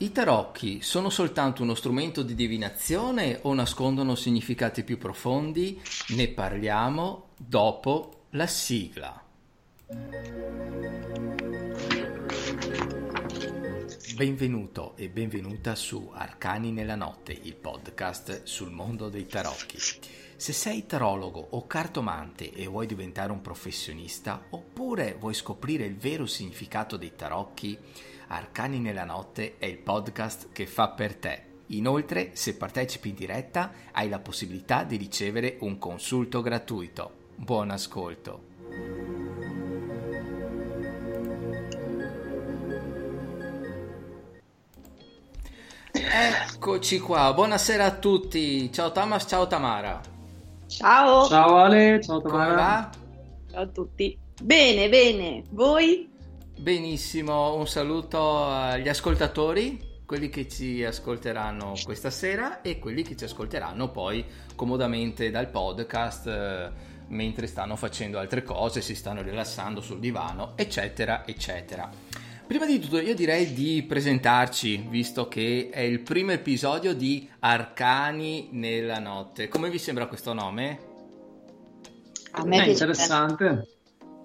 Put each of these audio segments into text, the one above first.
I tarocchi sono soltanto uno strumento di divinazione o nascondono significati più profondi? Ne parliamo dopo la sigla. Benvenuto e benvenuta su Arcani nella notte, il podcast sul mondo dei tarocchi. Se sei tarologo o cartomante e vuoi diventare un professionista, oppure vuoi scoprire il vero significato dei tarocchi, Arcani nella notte è il podcast che fa per te. Inoltre, se partecipi in diretta, hai la possibilità di ricevere un consulto gratuito. Buon ascolto. Eccoci qua, buonasera a tutti. Ciao Thomas, ciao Tamara. Ciao. Ciao Ale, ciao Tamara. Come va? Ciao a tutti. Bene, bene. Voi? Benissimo, un saluto agli ascoltatori, quelli che ci ascolteranno questa sera e quelli che ci ascolteranno poi comodamente dal podcast eh, mentre stanno facendo altre cose, si stanno rilassando sul divano, eccetera, eccetera. Prima di tutto io direi di presentarci, visto che è il primo episodio di Arcani nella notte. Come vi sembra questo nome? A me è interessante.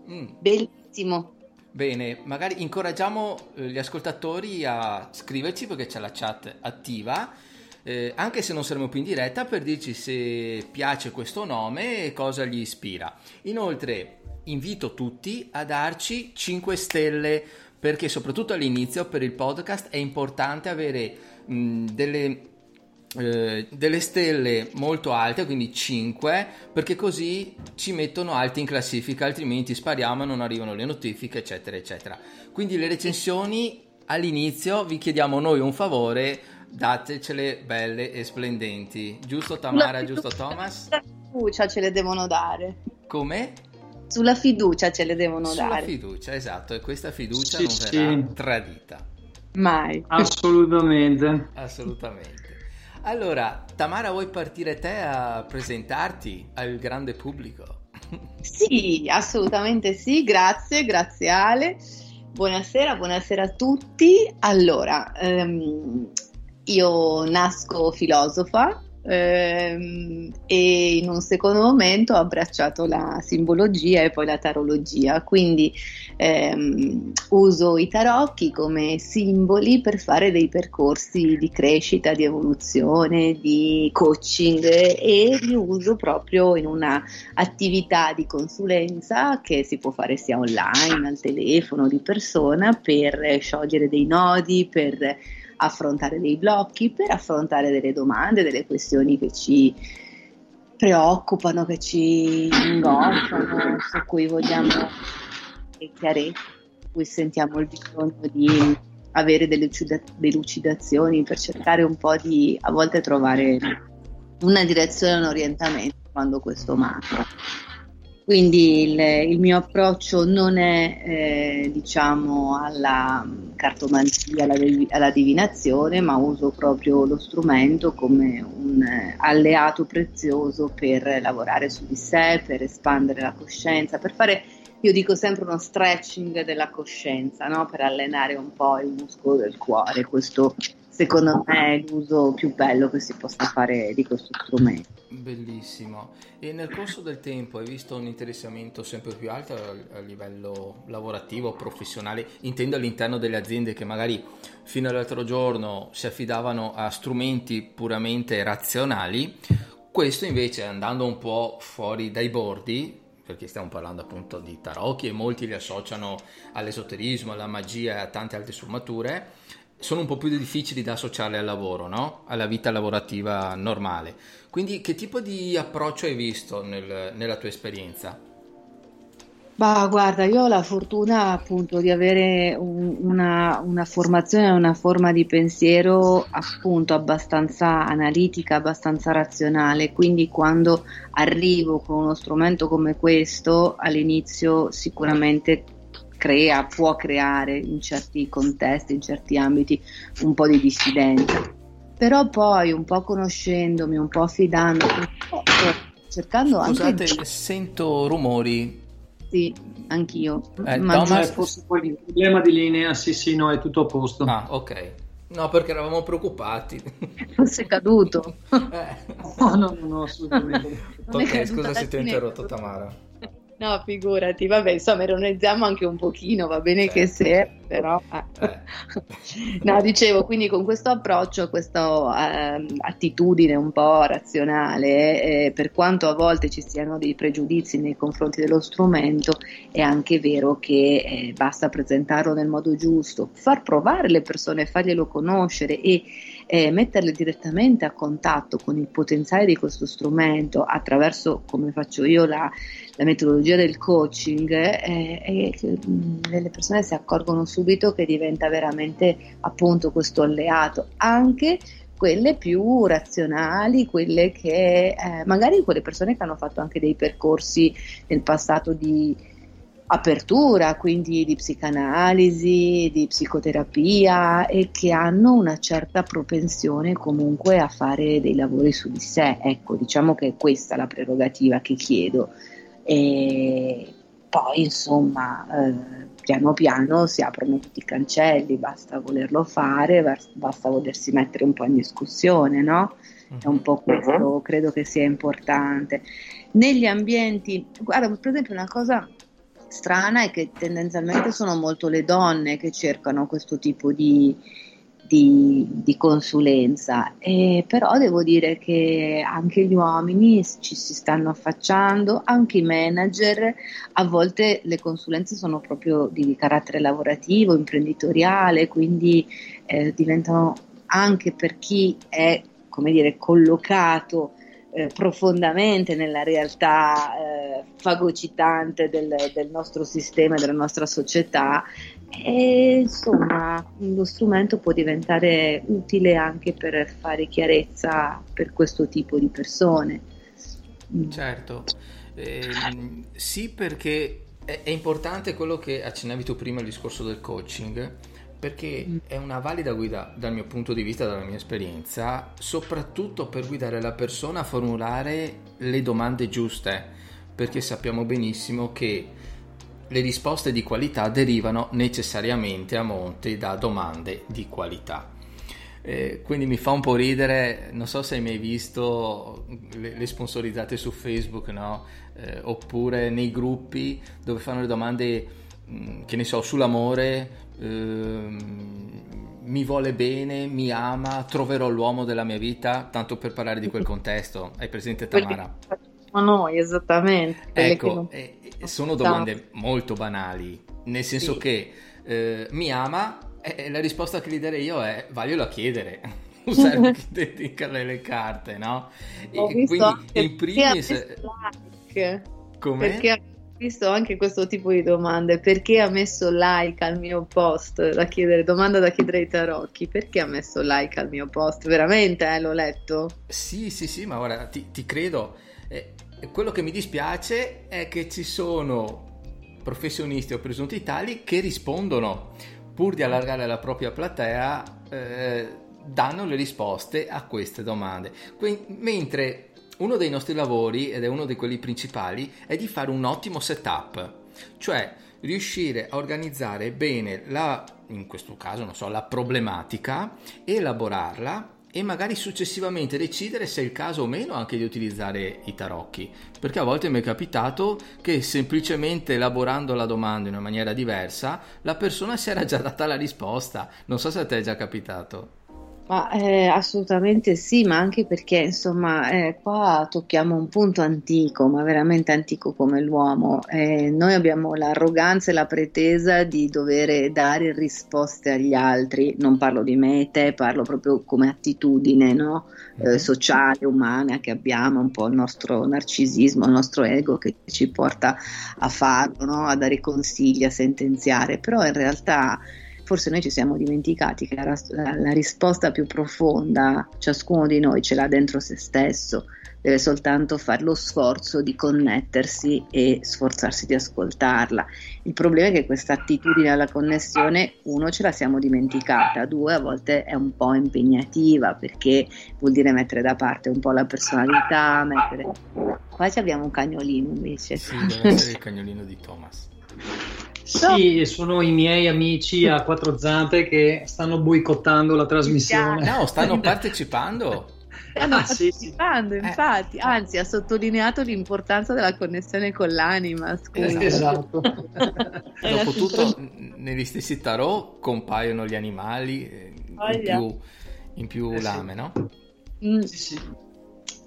Mm. Bellissimo. Bene, magari incoraggiamo eh, gli ascoltatori a scriverci perché c'è la chat attiva, eh, anche se non saremo più in diretta, per dirci se piace questo nome e cosa gli ispira. Inoltre invito tutti a darci 5 stelle perché soprattutto all'inizio per il podcast è importante avere mh, delle eh, delle stelle molto alte, quindi 5, perché così ci mettono alti in classifica, altrimenti spariamo e non arrivano le notifiche, eccetera, eccetera. Quindi le recensioni all'inizio vi chiediamo noi un favore, datecele belle e splendenti. Giusto Tamara, giusto Thomas? Sulla fiducia ce le devono dare. Come? Sulla fiducia ce le devono Sulla dare. Sulla fiducia, esatto, e questa fiducia sì, non verrà sì. tradita. Mai. Assolutamente. Assolutamente. Allora, Tamara, vuoi partire te a presentarti al grande pubblico? Sì, assolutamente sì, grazie, grazie Ale. Buonasera, buonasera a tutti. Allora, ehm, io nasco filosofa e in un secondo momento ho abbracciato la simbologia e poi la tarologia, quindi ehm, uso i tarocchi come simboli per fare dei percorsi di crescita, di evoluzione, di coaching e li uso proprio in una attività di consulenza che si può fare sia online, al telefono, di persona per sciogliere dei nodi, per affrontare dei blocchi, per affrontare delle domande, delle questioni che ci preoccupano, che ci ingolfano, su cui vogliamo chiarezza, su cui sentiamo il bisogno di avere delle delucidazioni per cercare un po' di a volte trovare una direzione, un orientamento quando questo manca. Quindi il, il, mio approccio non è eh, diciamo alla cartomanzia, alla, alla, divinazione, ma uso proprio lo strumento come un eh, alleato prezioso per lavorare su di sé, per espandere la coscienza, per fare, io dico sempre uno stretching della coscienza, no? per allenare un po' il muscolo del cuore. Questo secondo me è l'uso più bello che si possa fare di questo strumento. Bellissimo. E nel corso del tempo hai visto un interessamento sempre più alto a, livello lavorativo, professionale, intendo all'interno delle aziende che magari fino all'altro giorno si affidavano a strumenti puramente razionali, questo invece andando un po' fuori dai bordi, perché stiamo parlando appunto di tarocchi e molti li associano all'esoterismo, alla magia e a tante altre sfumature, sono un po' più difficili da associare al lavoro, no? alla vita lavorativa normale. Quindi che tipo di approccio hai visto nel, nella tua esperienza? Bah, guarda, io ho la fortuna appunto di avere un, una, una, formazione, una forma di pensiero appunto abbastanza analitica, abbastanza razionale, quindi quando arrivo con uno strumento come questo all'inizio sicuramente crea, può creare in certi contesti, in certi ambiti un po' di dissidenza. Però poi un po' conoscendomi, un po' affidandomi, un po' cercando Scusate, anche... sento rumori. sì, anch'io. Eh, Ma Eh, giusto- forse poi il problema di linea, sì, sì, no, è tutto a posto. Ah, ok. No, perché eravamo preoccupati. fosse caduto. Eh. No, no, no, assolutamente. Non è Ok, scusa se ti ho interrotto Tamara. No, figurati, vabbè, insomma, ironizziamo anche un pochino, va bene che Certo. se, però... eh. Eh. No, dicevo, quindi con questo approccio, questa ehm, attitudine un po' razionale, eh, per quanto a volte ci siano dei pregiudizi nei confronti dello strumento, è anche vero che eh, basta presentarlo nel modo giusto, far provare le persone, farglielo conoscere e eh, metterle direttamente a contatto con il potenziale di questo strumento attraverso, come faccio io, la, la metodologia del coaching, eh, e mh, le persone si accorgono subito che diventa veramente appunto questo alleato, anche quelle più razionali, quelle che eh, magari quelle persone che hanno fatto anche dei percorsi nel passato di apertura, quindi di psicanalisi, di psicoterapia e che hanno una certa propensione comunque a fare dei lavori su di sé. Ecco, diciamo che è questa la prerogativa che chiedo. E poi, insomma, eh, piano piano si aprono tutti i cancelli, basta volerlo fare, bas- basta volersi mettere un po' in discussione, no? È un po' questo, credo che sia importante. Negli ambienti, guarda, per esempio, una cosa strana è che tendenzialmente sono molto le donne che cercano questo tipo di, di- di consulenza, e però devo dire che anche gli uomini ci si stanno affacciando, anche i manager, a volte le consulenze sono proprio di carattere lavorativo, imprenditoriale, quindi eh, diventano anche per chi è, come dire, collocato eh, profondamente nella realtà eh, fagocitante del, del nostro sistema della nostra società e insomma lo strumento può diventare utile anche per fare chiarezza per questo tipo di persone. Mm. Certo, Ehm, sì perché è, è importante quello che accennavi tu prima, il discorso del coaching, perché Mm. è una valida guida dal mio punto di vista, dalla mia esperienza, soprattutto per guidare la persona a formulare le domande giuste, perché sappiamo benissimo che le risposte di qualità derivano necessariamente a monte da domande di qualità. Eh, quindi mi fa un po' ridere, non so se hai mai visto le, le sponsorizzate su Facebook, no? Eh, oppure nei gruppi dove fanno le domande, che ne so, sull'amore, ehm, mi vuole bene, mi ama, troverò l'uomo della mia vita, tanto per parlare di quel contesto. Hai presente Tamara? Ma noi, esattamente. Ecco, non- eh, eh, sono domande molto banali, nel senso Sì. che eh, mi ama e la risposta che gli darei io è vaglielo a chiedere. Non serve che dicano le carte, no? E Ho visto quindi in primis come Perché visto anche questo tipo di domande. Perché ha messo like al mio post? Da chiedere, domanda da chiedere ai tarocchi. Perché ha messo like al mio post? Veramente, eh, l'ho letto? Sì, sì, sì, ma guarda, ti, ti credo. Eh, quello che mi dispiace è che ci sono professionisti o presunti tali che rispondono, pur di allargare la propria platea, eh, danno le risposte a queste domande. Que- mentre uno dei nostri lavori, ed è uno di quelli principali, è di fare un ottimo setup, cioè riuscire a organizzare bene la, in questo caso, non so, la problematica, elaborarla e magari successivamente decidere se è il caso o meno anche di utilizzare i tarocchi. Perché a volte mi è capitato che semplicemente elaborando la domanda in una maniera diversa, la persona si era già data la risposta. Non so se a te è già capitato. Ma eh, assolutamente sì, ma anche perché insomma eh, qua tocchiamo un punto antico, ma veramente antico come l'uomo. Eh, noi abbiamo l'arroganza e la pretesa di dover dare risposte agli altri, non parlo di me e te, parlo proprio come attitudine no? Eh, sociale, umana che abbiamo, un po' il nostro narcisismo, il nostro ego che ci porta a farlo, no? a dare consigli, a sentenziare, però in realtà forse noi ci siamo dimenticati che la, la- la risposta più profonda ciascuno di noi ce l'ha dentro se stesso, deve soltanto fare lo sforzo di connettersi e sforzarsi di ascoltarla. Il problema è che questa attitudine alla connessione, uno, ce la siamo dimenticata, due, a volte è un po' impegnativa perché vuol dire mettere da parte un po' la personalità, mettere... Qua abbiamo un cagnolino invece. Sì, deve essere il cagnolino di Thomas. Sì, sono i miei amici a quattro zampe che stanno boicottando la trasmissione. No, stanno partecipando. Stanno ah, partecipando, sì, sì. infatti, eh. anzi ha sottolineato l'importanza della connessione con l'anima. Scusa. Esatto. Dopotutto, negli stessi tarot compaiono gli animali eh, in più, in più eh, lame, no? Mm. Sì, sì.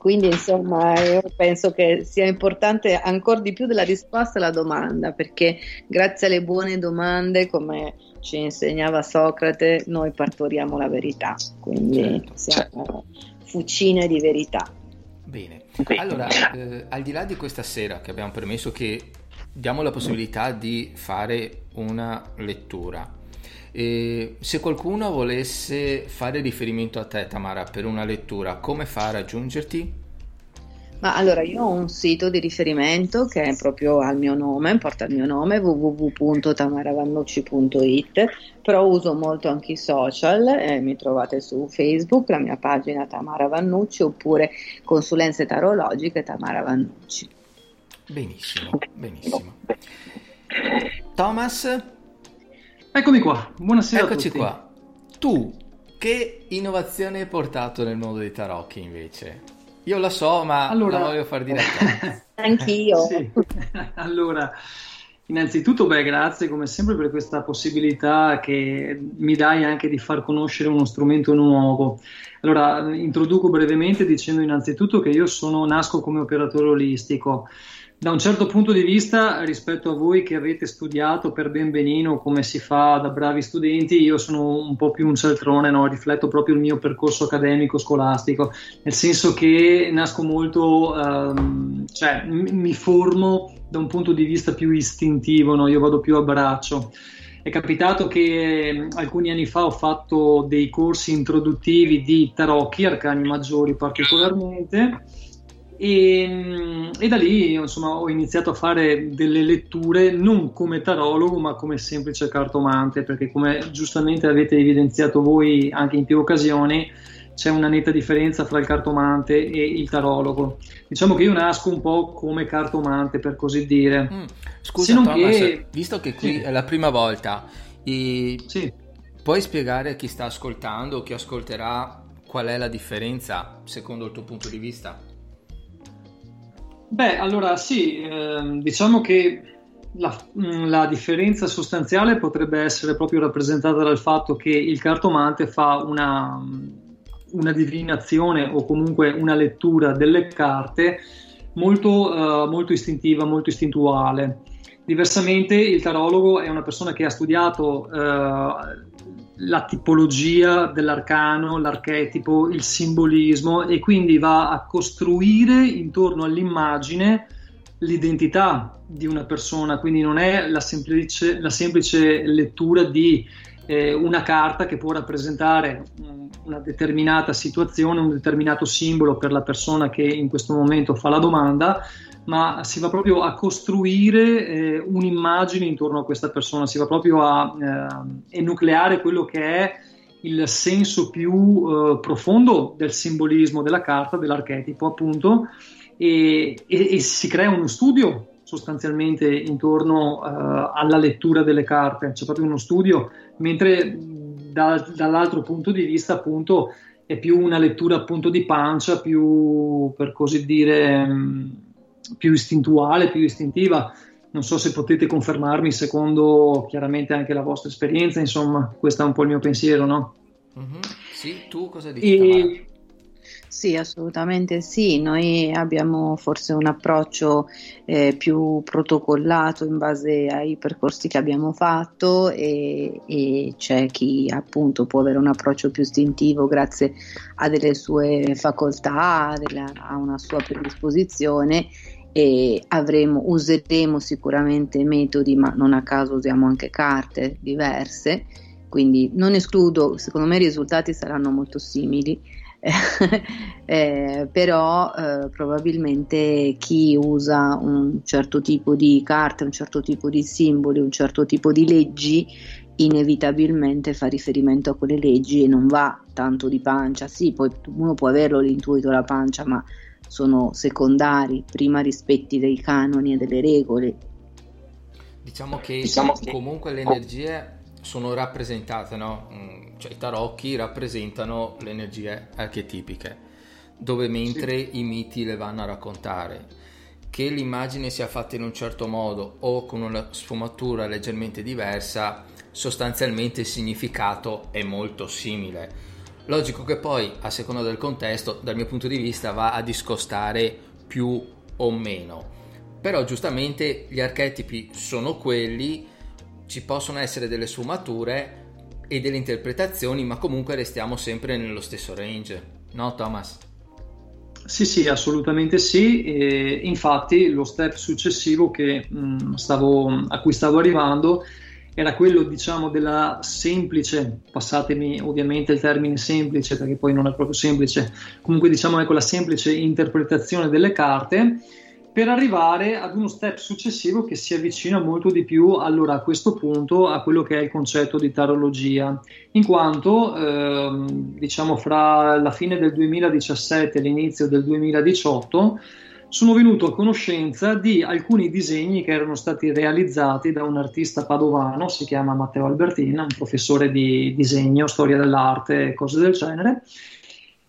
Quindi insomma io penso che sia importante ancora di più della risposta alla domanda, perché grazie alle buone domande, come ci insegnava Socrate, noi partoriamo la verità, quindi certo. siamo fucine di verità. Bene, allora eh, al di là di questa sera che abbiamo permesso che diamo la possibilità di fare una lettura, e se qualcuno volesse fare riferimento a te, Tamara, per una lettura, come fa a raggiungerti? Ma allora io ho un sito di riferimento che è proprio al mio nome, porta il mio nome www.tamaravannucci.it, però uso molto anche i social, eh, mi trovate su Facebook, la mia pagina Tamara Vannucci oppure consulenze tarologiche Tamara Vannucci. Benissimo, benissimo. Thomas? Eccomi qua, buonasera. Eccoci qua. Tu che innovazione hai portato nel mondo dei tarocchi invece? Io la so, ma allora... la voglio far dire Anch'io. sì. Allora, innanzitutto, beh, grazie come sempre per questa possibilità che mi dai anche di far conoscere uno strumento nuovo. Allora, introduco brevemente dicendo innanzitutto che io sono, nasco come operatore olistico da un certo punto di vista, rispetto a voi che avete studiato per ben benino come si fa da bravi studenti, io sono un po' più un celtrone, no? rifletto proprio il mio percorso accademico scolastico, nel senso che nasco molto, um, cioè m- mi formo da un punto di vista più istintivo, no? io vado più a braccio. È capitato che alcuni anni fa ho fatto dei corsi introduttivi di tarocchi, arcani maggiori particolarmente e, mm, e, da lì insomma, ho iniziato a fare delle letture non come tarologo ma come semplice cartomante perché come giustamente avete evidenziato voi anche in più occasioni c'è una netta differenza fra il cartomante e il tarologo diciamo che io nasco un po' come cartomante per così dire mm. scusa Thomas che... visto che qui sì. è la prima volta e... sì. puoi spiegare a chi sta ascoltando o chi ascolterà qual è la differenza secondo il tuo punto di vista? Beh, allora sì, eh, diciamo che la, mm, la, differenza sostanziale potrebbe essere proprio rappresentata dal fatto che il cartomante fa una, una divinazione o comunque una lettura delle carte molto, uh, molto istintiva, molto istintuale. Diversamente il tarologo è una persona che ha studiato uh, la tipologia dell'arcano, l'archetipo, il simbolismo e quindi va a costruire intorno all'immagine l'identità di una persona, quindi non è la semplice, la semplice lettura di eh, una carta che può rappresentare una determinata situazione, un determinato simbolo per la persona che in questo momento fa la domanda, ma si va proprio a costruire eh, un'immagine intorno a questa persona, si va proprio a eh, enucleare quello che è il senso più eh, profondo del simbolismo della carta, dell'archetipo appunto, e, e, e si crea uno studio sostanzialmente intorno uh, alla lettura delle carte, c'è proprio uno studio, mentre da, dall'altro punto di vista appunto è più una lettura appunto di pancia, più per così dire... Mh, più istintuale, più istintiva. Non so se potete confermarmi secondo chiaramente anche la vostra esperienza, insomma, questo è un po' il mio pensiero, no? Mm-hmm. Sì, tu cosa dici? E... Sì, assolutamente sì. Noi abbiamo forse un approccio eh, più protocollato in base ai percorsi che abbiamo fatto e, e, c'è chi appunto può avere un approccio più istintivo grazie a delle sue facoltà, a una sua predisposizione e avremo, useremo sicuramente metodi, ma non a caso usiamo anche carte diverse, quindi non escludo, secondo me i risultati saranno molto simili, eh, però eh, probabilmente chi usa un certo tipo di carte, un certo tipo di simboli, un certo tipo di leggi, inevitabilmente fa riferimento a quelle leggi e non va tanto di pancia. Sì, poi uno può averlo l'intuito della pancia, ma sono secondari, prima rispetti dei canoni e delle regole. Diciamo che, diciamo che comunque le energie sono rappresentate, no? Mm, cioè i tarocchi rappresentano le energie archetipiche, dove mentre sì. i miti le vanno a raccontare. Che l'immagine sia fatta in un certo modo o con una sfumatura leggermente diversa, sostanzialmente il significato è molto simile. Logico che poi, a seconda del contesto, dal mio punto di vista va a discostare più o meno. Però giustamente gli archetipi sono quelli, ci possono essere delle sfumature e delle interpretazioni, ma comunque restiamo sempre nello stesso range, no Thomas? Sì, sì, assolutamente sì. E infatti lo step successivo che, mh, mm, stavo, a cui stavo arrivando era quello diciamo della semplice, passatemi ovviamente il termine semplice perché poi non è proprio semplice, comunque diciamo ecco la semplice interpretazione delle carte per arrivare ad uno step successivo che si avvicina molto di più allora a questo punto a quello che è il concetto di tarologia, in quanto ehm, diciamo fra la fine del 2017 e l'inizio del 2018 sono venuto a conoscenza di alcuni disegni che erano stati realizzati da un artista padovano, si chiama Matteo Albertina, un professore di disegno, storia dell'arte e cose del genere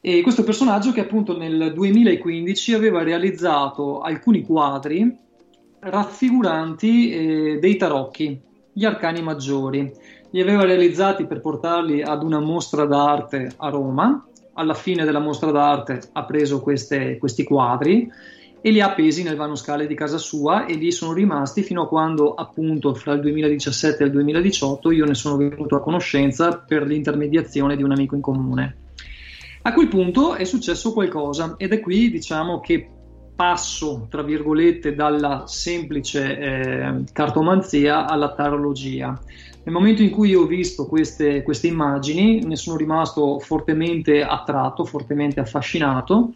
e questo personaggio che appunto nel 2015 aveva realizzato alcuni quadri raffiguranti eh, dei tarocchi, gli arcani maggiori. Li aveva realizzati per portarli ad una mostra d'arte a Roma. Alla fine della mostra d'arte ha preso queste, questi quadri e li ha appesi nel vano scale di casa sua e lì sono rimasti fino a quando appunto fra il 2017 e il 2018 io ne sono venuto a conoscenza per l'intermediazione di un amico in comune. A quel punto è successo qualcosa ed è qui diciamo che passo, tra virgolette, dalla semplice eh, cartomanzia alla tarologia. Nel momento in cui ho visto queste, queste immagini ne sono rimasto fortemente attratto, fortemente affascinato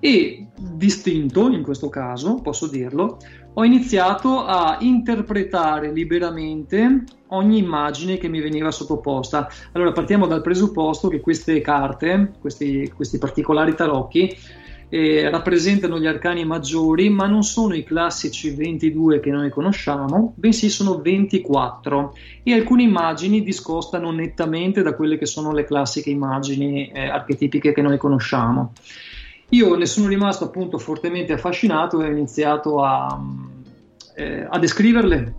e distinto in questo caso, posso dirlo, ho iniziato a interpretare liberamente ogni immagine che mi veniva sottoposta. Allora partiamo dal presupposto che queste carte, questi, questi particolari tarocchi, eh, rappresentano gli arcani maggiori, ma non sono i classici 22 che noi conosciamo, bensì sono 24 e alcune immagini discostano nettamente da quelle che sono le classiche immagini eh, archetipiche che noi conosciamo. Io ne sono rimasto appunto fortemente affascinato e ho iniziato a, eh, a descriverle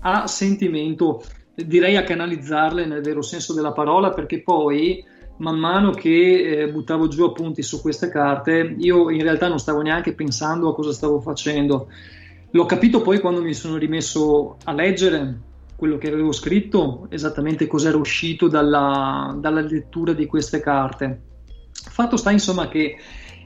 a sentimento, direi a canalizzarle nel vero senso della parola, perché poi man mano che eh, buttavo giù appunti su queste carte, io in realtà non stavo neanche pensando a cosa stavo facendo. L'ho capito poi quando mi sono rimesso a leggere quello che avevo scritto, esattamente cos'era uscito dalla, dalla lettura di queste carte. Fatto sta insomma che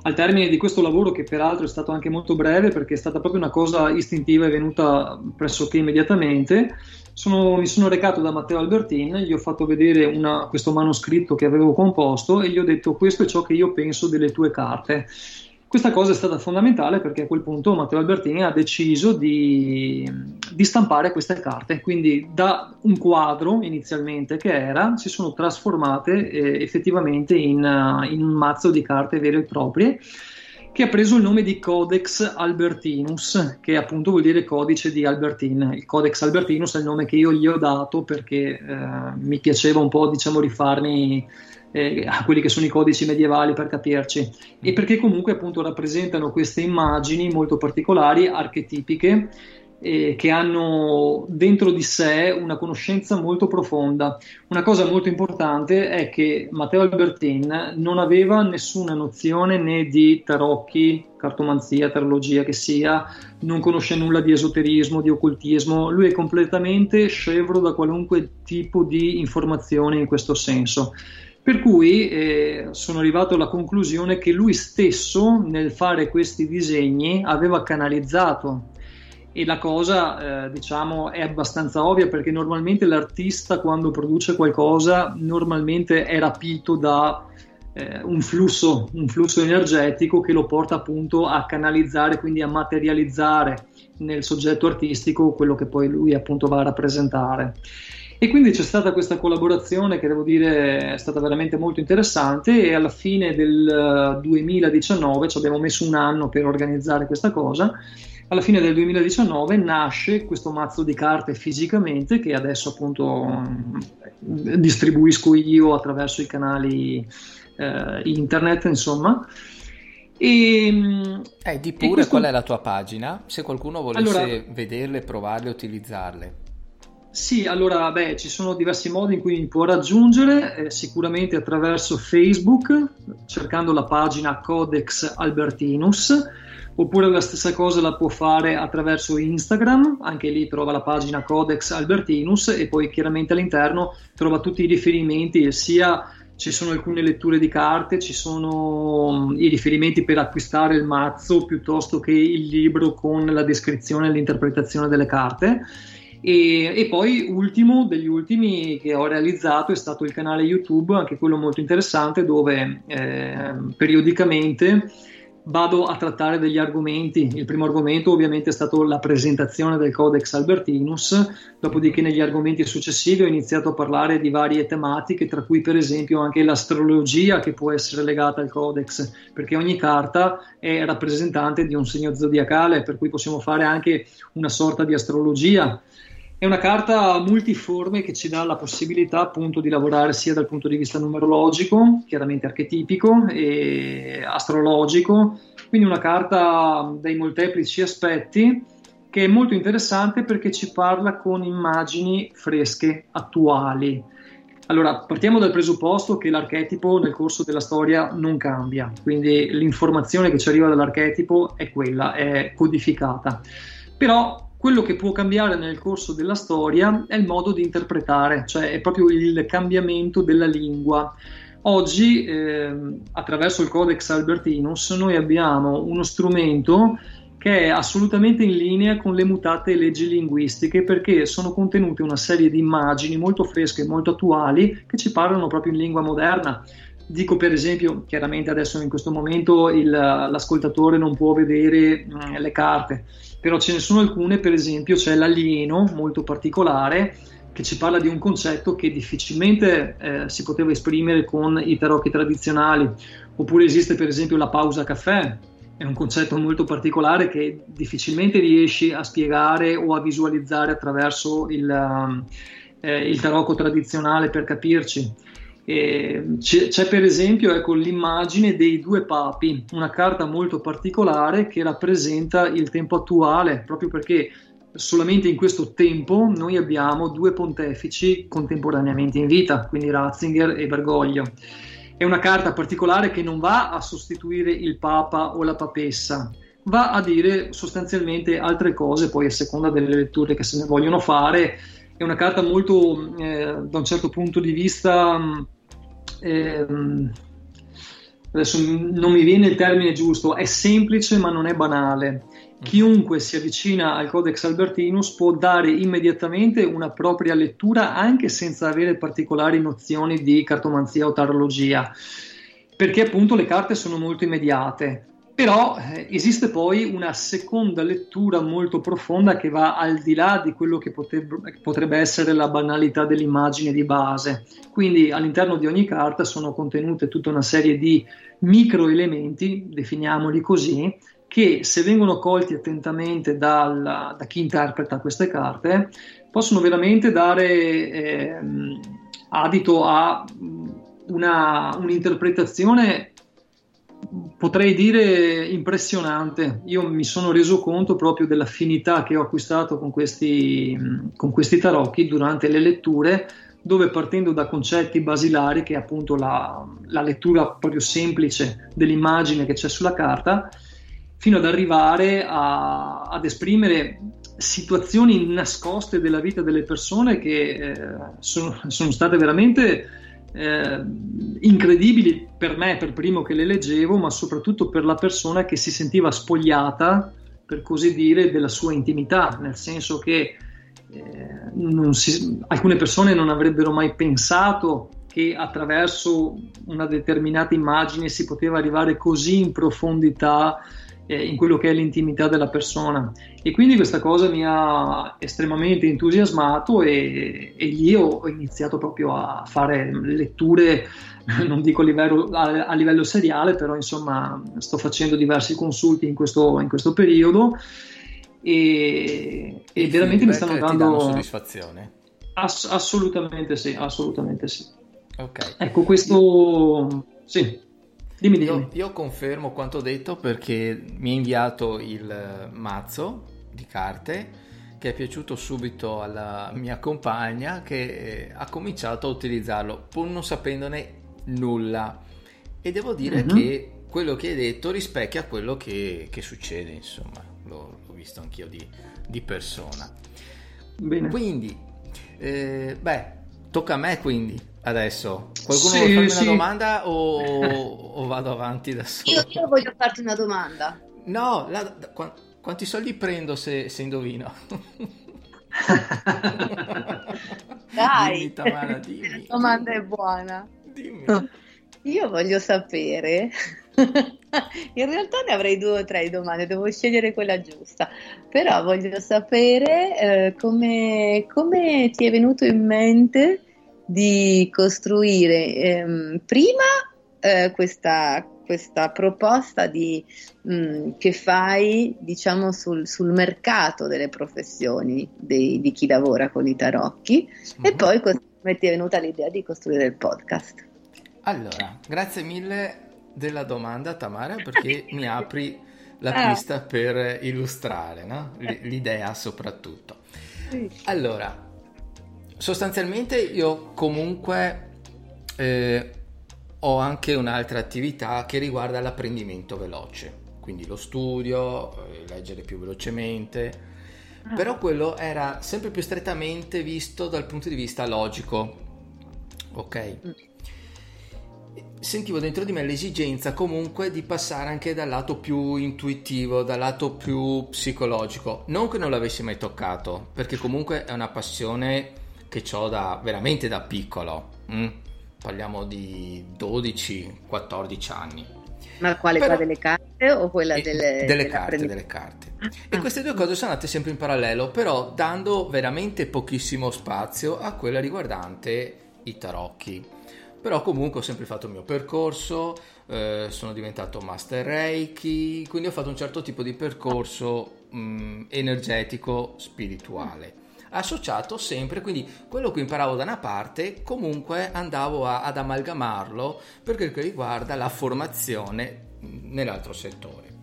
al termine di questo lavoro, che peraltro è stato anche molto breve perché è stata proprio una cosa istintiva e venuta pressoché immediatamente, sono, mi sono recato da Matteo Albertin, gli ho fatto vedere una, questo manoscritto che avevo composto e gli ho detto questo è ciò che io penso delle tue carte. Questa cosa è stata fondamentale perché a quel punto Matteo Albertini ha deciso di, di, stampare queste carte, quindi da un quadro inizialmente che era, si sono trasformate eh, effettivamente in, in, un mazzo di carte vere e proprie che ha preso il nome di Codex Albertinus, che appunto vuol dire codice di Albertin. Il Codex Albertinus è il nome che io gli ho dato perché eh, mi piaceva un po' diciamo rifarmi eh, a quelli che sono i codici medievali per capirci e perché comunque appunto rappresentano queste immagini molto particolari, archetipiche eh, che hanno dentro di sé una conoscenza molto profonda. Una cosa molto importante è che Matteo Albertin non aveva nessuna nozione né di tarocchi, cartomanzia, tarologia che sia, non conosce nulla di esoterismo, di occultismo, lui è completamente scevro da qualunque tipo di informazione in questo senso. Per cui eh, sono arrivato alla conclusione che lui stesso nel fare questi disegni aveva canalizzato e la cosa eh, diciamo è abbastanza ovvia perché normalmente l'artista quando produce qualcosa normalmente è rapito da eh, un, flusso, un flusso energetico che lo porta appunto a canalizzare, quindi a materializzare nel soggetto artistico quello che poi lui appunto va a rappresentare. E quindi c'è stata questa collaborazione che devo dire è stata veramente molto interessante e alla fine del 2019, ci abbiamo messo un anno per organizzare questa cosa, alla fine del 2019 nasce questo mazzo di carte fisicamente che adesso appunto distribuisco io attraverso i canali eh, internet, insomma. E, eh, di pure questo... qual è la tua pagina? Se qualcuno volesse allora, vederle, provarle, utilizzarle. Sì, allora, beh, ci sono diversi modi in cui mi può raggiungere, eh, sicuramente attraverso Facebook, cercando la pagina Codex Albertinus, oppure la stessa cosa la può fare attraverso Instagram, anche lì trova la pagina Codex Albertinus e poi chiaramente all'interno trova tutti i riferimenti, sia ci sono alcune letture di carte, ci sono mm, i riferimenti per acquistare il mazzo piuttosto che il libro con la descrizione e l'interpretazione delle carte. E, e, poi ultimo degli ultimi che ho realizzato è stato il canale YouTube, anche quello molto interessante, dove eh, periodicamente vado a trattare degli argomenti. Il primo argomento ovviamente è stato la presentazione del Codex Albertinus, dopodiché negli argomenti successivi ho iniziato a parlare di varie tematiche, tra cui per esempio anche l'astrologia che può essere legata al Codex, perché ogni carta è rappresentante di un segno zodiacale, per cui possiamo fare anche una sorta di astrologia. È una carta multiforme che ci dà la possibilità appunto di lavorare sia dal punto di vista numerologico, chiaramente archetipico e astrologico, quindi una carta dai molteplici aspetti che è molto interessante perché ci parla con immagini fresche, attuali. Allora, partiamo dal presupposto che l'archetipo nel corso della storia non cambia, quindi l'informazione che ci arriva dall'archetipo è quella, è codificata. Però quello che può cambiare nel corso della storia è il modo di interpretare, cioè è proprio il cambiamento della lingua. Oggi, eh, attraverso il Codex Albertinus, noi abbiamo uno strumento che è assolutamente in linea con le mutate leggi linguistiche perché sono contenute una serie di immagini molto fresche e molto attuali che ci parlano proprio in lingua moderna. Dico per esempio, chiaramente adesso in questo momento il, l'ascoltatore non può vedere mh, mm, le carte, però ce ne sono alcune, per esempio c'è l'alieno molto particolare che ci parla di un concetto che difficilmente eh, si poteva esprimere con i tarocchi tradizionali, oppure esiste per esempio la pausa caffè, è un concetto molto particolare che difficilmente riesci a spiegare o a visualizzare attraverso il, eh, il tarocco tradizionale per capirci. C'è, c'è, per esempio ecco, l'immagine dei due papi, una carta molto particolare che rappresenta il tempo attuale, proprio perché solamente in questo tempo noi abbiamo due pontefici contemporaneamente in vita, quindi Ratzinger e Bergoglio. È una carta particolare che non va a sostituire il papa o la papessa, va a dire sostanzialmente altre cose, poi a seconda delle letture che se ne vogliono fare. È una carta molto, eh, da un certo punto di vista, ehm, adesso non mi viene il termine giusto, è semplice ma non è banale. Chiunque si avvicina al Codex Albertinus può dare immediatamente una propria lettura anche senza avere particolari nozioni di cartomanzia o tarologia, perché appunto le carte sono molto immediate. Però eh, esiste poi una seconda lettura molto profonda che va al di là di quello che potrebbe, potrebbe essere la banalità dell'immagine di base. Quindi all'interno di ogni carta sono contenute tutta una serie di microelementi, definiamoli così, che se vengono colti attentamente dal, da chi interpreta queste carte possono veramente dare eh, adito a una, un'interpretazione potrei dire impressionante. Io mi sono reso conto proprio dell'affinità che ho acquistato con questi, con questi tarocchi durante le letture, dove partendo da concetti basilari, che è appunto la, la lettura proprio semplice dell'immagine che c'è sulla carta, fino ad arrivare a, ad esprimere situazioni nascoste della vita delle persone che eh, sono, sono state veramente eh, incredibili per me, per primo che le leggevo, ma soprattutto per la persona che si sentiva spogliata, per così dire, della sua intimità, nel senso che eh, si, alcune persone non avrebbero mai pensato che attraverso una determinata immagine si poteva arrivare così in profondità eh, in quello che è l'intimità della persona. E quindi questa cosa mi ha estremamente entusiasmato e, e lì ho iniziato proprio a fare letture non dico a livello, a, a livello, seriale però insomma sto facendo diversi consulti in questo, in questo periodo. E, e veramente mi stanno dando soddisfazione? Ass- assolutamente sì assolutamente sì. Ok. Ecco questo sì Dimmi, dimmi. Io, io, confermo quanto detto perché mi ha inviato il mazzo di carte che è piaciuto subito alla mia compagna che eh, ha cominciato a utilizzarlo pur non sapendone nulla e devo dire mm-hmm. che quello che hai detto rispecchia quello che, che succede insomma l'ho, l'ho, visto anch'io di, di persona Bene. quindi eh, beh tocca a me quindi adesso. Qualcuno sì, vuole farmi sì. una domanda o, o, vado avanti da solo? Io, io, voglio farti una domanda. No, la, qu- quanti soldi prendo se, se indovino? Dai, dimmi, Tamara, dimmi. La domanda è buona. Dimmi. Io voglio sapere, in realtà ne avrei due o tre domande, devo scegliere quella giusta, però voglio sapere eh, come, come ti è venuto in mente di costruire ehm, prima eh, questa, questa, proposta di, mh, mm, che fai diciamo sul, sul, mercato delle professioni dei, di chi lavora con i tarocchi mm-hmm. e mhm. poi come ti è venuta l'idea di costruire il podcast. Allora, grazie mille della domanda Tamara perché mi apri la ah. pista per illustrare no? l'idea soprattutto. Allora, sostanzialmente io comunque eh, ho anche un'altra attività che riguarda l'apprendimento veloce, quindi lo studio, eh, leggere più velocemente, ah. però quello era sempre più strettamente visto dal punto di vista logico, ok? Mm. Sentivo dentro di me l'esigenza comunque di passare anche dal lato più intuitivo, dal lato più psicologico. Non che non l'avessi mai toccato, perché comunque è una passione che ho da, veramente da piccolo. Mm? Parliamo di 12-14 anni. Ma quale? Però, quella delle carte o quella delle, delle carte? Delle carte. Ah, e queste due cose sono andate sempre in parallelo, però dando veramente pochissimo spazio a quella riguardante i tarocchi. Però comunque ho sempre fatto il mio percorso, eh, sono diventato master Reiki, quindi ho fatto un certo tipo di percorso mh, mm, energetico spirituale associato sempre, quindi quello che imparavo da una parte comunque andavo a, ad amalgamarlo per quel che riguarda la formazione nell'altro settore.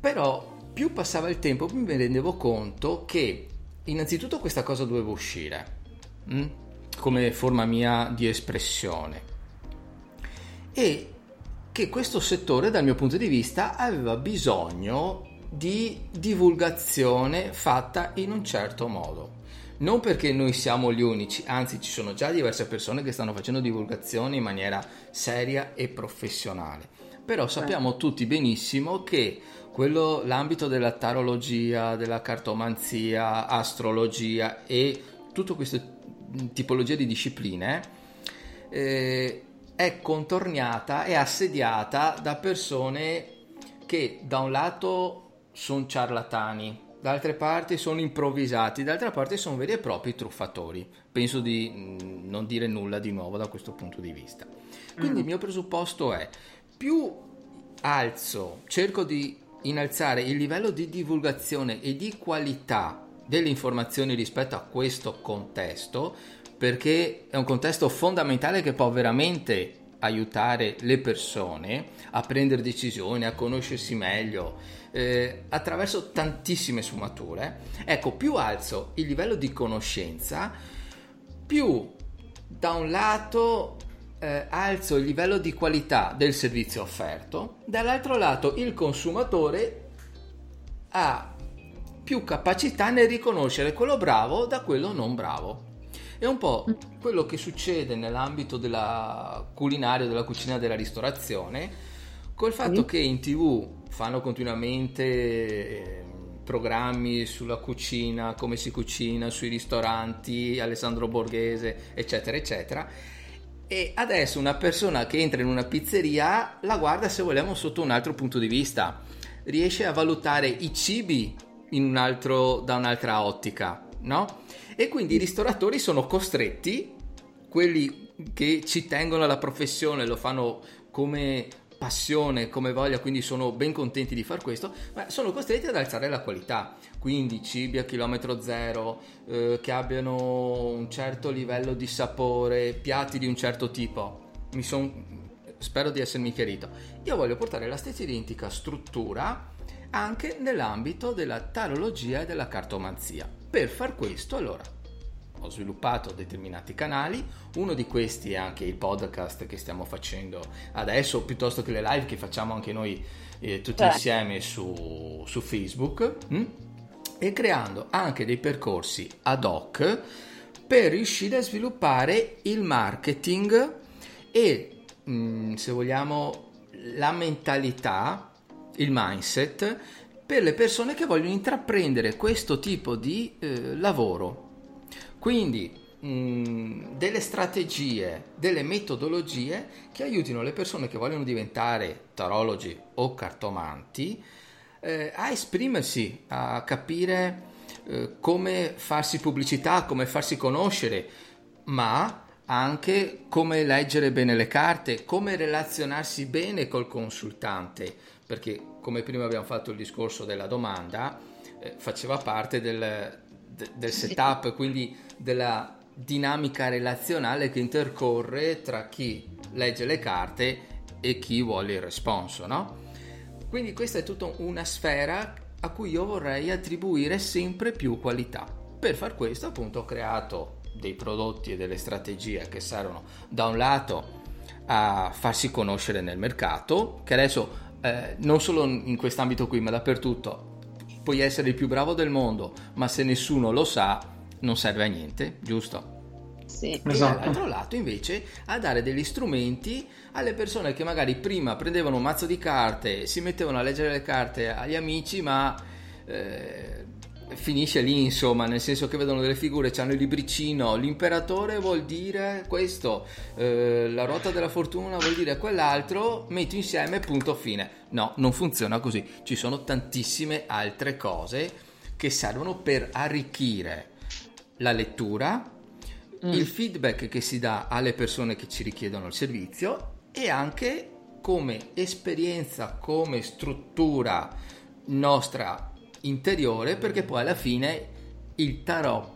Però più passava il tempo più mi rendevo conto che innanzitutto questa cosa doveva uscire? Mm, come forma mia di espressione e che questo settore dal mio punto di vista aveva bisogno di divulgazione fatta in un certo modo. Non perché noi siamo gli unici, anzi ci sono già diverse persone che stanno facendo divulgazione in maniera seria e professionale. Però sappiamo tutti benissimo che quello, l'ambito della tarologia, della cartomanzia, astrologia e tutte queste tipologie di discipline eh, è contorniata e assediata da persone che da un lato sono ciarlatani, da altre parti sono improvvisati, d'altra parte sono veri e propri truffatori. Penso di mm, non dire nulla di nuovo da questo punto di vista. Quindi mm. il mio presupposto è più alzo, cerco di innalzare il livello di divulgazione e di qualità delle informazioni rispetto a questo contesto, perché è un contesto fondamentale che può veramente aiutare le persone a prendere decisioni, a conoscersi meglio, eh, attraverso tantissime sfumature. Ecco, più alzo il livello di conoscenza, più da un lato eh, alzo il livello di qualità del servizio offerto, dall'altro lato il consumatore ha più capacità nel riconoscere quello bravo da quello non bravo. È un po' quello che succede nell'ambito della culinaria, della cucina della ristorazione, col fatto che in tv fanno continuamente eh, programmi sulla cucina, come si cucina, sui ristoranti, Alessandro Borghese, eccetera, eccetera. E adesso una persona che entra in una pizzeria la guarda, se vogliamo, sotto un altro punto di vista. Riesce a valutare i cibi un altro, da un'altra ottica, no? E quindi i ristoratori sono costretti, quelli che ci tengono alla professione, lo fanno come passione, come voglia, quindi sono ben contenti di fare questo, ma sono costretti ad alzare la qualità. Quindi cibi a chilometro zero, eh, che abbiano un certo livello di sapore, piatti di un certo tipo. Mi son... Spero di essermi chiarito. Io voglio portare la stessa identica struttura anche nell'ambito della tarologia e della cartomanzia. Per far questo, allora, ho sviluppato determinati canali, uno di questi è anche il podcast che stiamo facendo adesso, piuttosto che le live che facciamo anche noi eh, tutti certo. insieme su, su Facebook, hm? e creando anche dei percorsi ad hoc per riuscire a sviluppare il marketing e, mh, hm, se vogliamo, la mentalità, il mindset per le persone che vogliono intraprendere questo tipo di eh, lavoro quindi mm, delle strategie, delle metodologie che aiutino le persone che vogliono diventare tarologi o cartomanti eh, a esprimersi, a capire eh, come farsi pubblicità, come farsi conoscere, ma anche come leggere bene le carte, come relazionarsi bene col consultante, perché come prima abbiamo fatto il discorso della domanda, eh, faceva parte del, del setup, quindi della dinamica relazionale che intercorre tra chi legge le carte e chi vuole il responso, no? Quindi questa è tutta una sfera a cui io vorrei attribuire sempre più qualità. Per far questo appunto ho creato dei prodotti e delle strategie che servono da un lato a farsi conoscere nel mercato, che adesso eh, non solo in quest'ambito qui ma dappertutto puoi essere il più bravo del mondo, ma se nessuno lo sa, non serve a niente, giusto? Sì. Esatto. E dall'altro lato invece a dare degli strumenti alle persone che magari prima prendevano un mazzo di carte, si mettevano a leggere le carte agli amici, ma eh, finisce lì, insomma, nel senso che vedono delle figure, hanno il libricino, l'imperatore vuol dire questo, eh, la ruota della fortuna vuol dire quell'altro, metto insieme, punto fine. No, non funziona così. Ci sono tantissime altre cose che servono per arricchire la lettura, mm. il feedback che si dà alle persone che ci richiedono il servizio e anche come esperienza, come struttura nostra interiore perché poi alla fine il tarot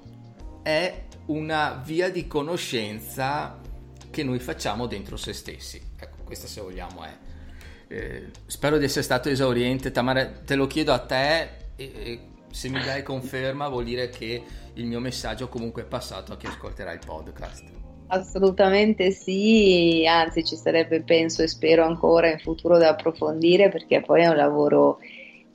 è una via di conoscenza che noi facciamo dentro se stessi. Ecco, questa se vogliamo è. Eh, spero di essere stato esauriente. Tamara, te lo chiedo a te e, e se mi dai conferma vuol dire che il mio messaggio comunque è passato a chi ascolterà il podcast. Assolutamente sì, anzi ci sarebbe penso e spero ancora in futuro da approfondire perché poi è un lavoro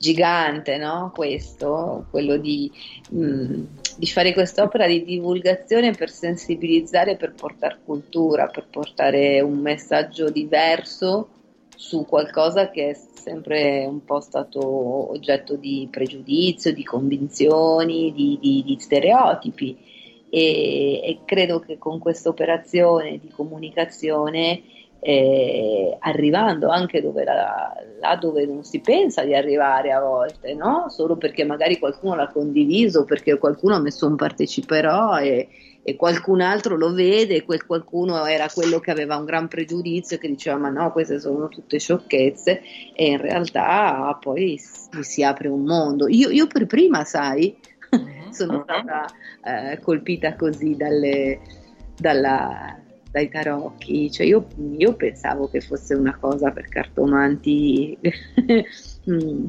gigante, no? Questo, quello di, mh, mm, di fare quest'opera di divulgazione per sensibilizzare, per portare cultura, per portare un messaggio diverso su qualcosa che è sempre un po' stato oggetto di pregiudizio, di convinzioni, di, di, di stereotipi. E, e, credo che con questa operazione di comunicazione eh, arrivando anche dove la, là dove non si pensa di arrivare a volte, no? solo perché magari qualcuno l'ha condiviso, perché qualcuno ha messo un parteciperò e, e qualcun altro lo vede e quel qualcuno era quello che aveva un gran pregiudizio che diceva ma no queste sono tutte sciocchezze e in realtà poi si, si apre un mondo io, io per prima sai uh-huh. sono stata eh, colpita così dalle, dalla, dai tarocchi, cioè io, io, pensavo che fosse una cosa per cartomanti mm,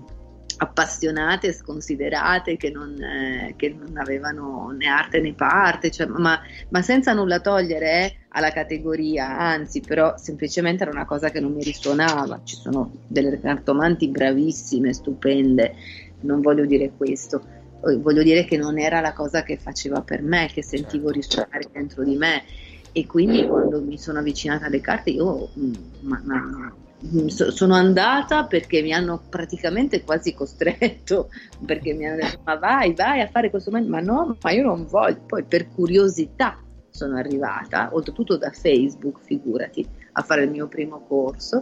appassionate, sconsiderate, che non, eh, che non, avevano né arte né parte, cioè, ma, ma, senza nulla togliere eh, alla categoria, anzi però semplicemente era una cosa che non mi risuonava, ci sono delle cartomanti bravissime, stupende, non voglio dire questo, voglio dire che non era la cosa che faceva per me, che sentivo certo, risuonare dentro di me e quindi quando mi sono avvicinata alle carte io mm, ma, ma, mm, sono andata perché mi hanno praticamente quasi costretto, perché mi hanno detto ma vai, vai a fare questo, ma no, ma io non voglio, poi per curiosità sono arrivata, oltretutto da Facebook, figurati, a fare il mio primo corso.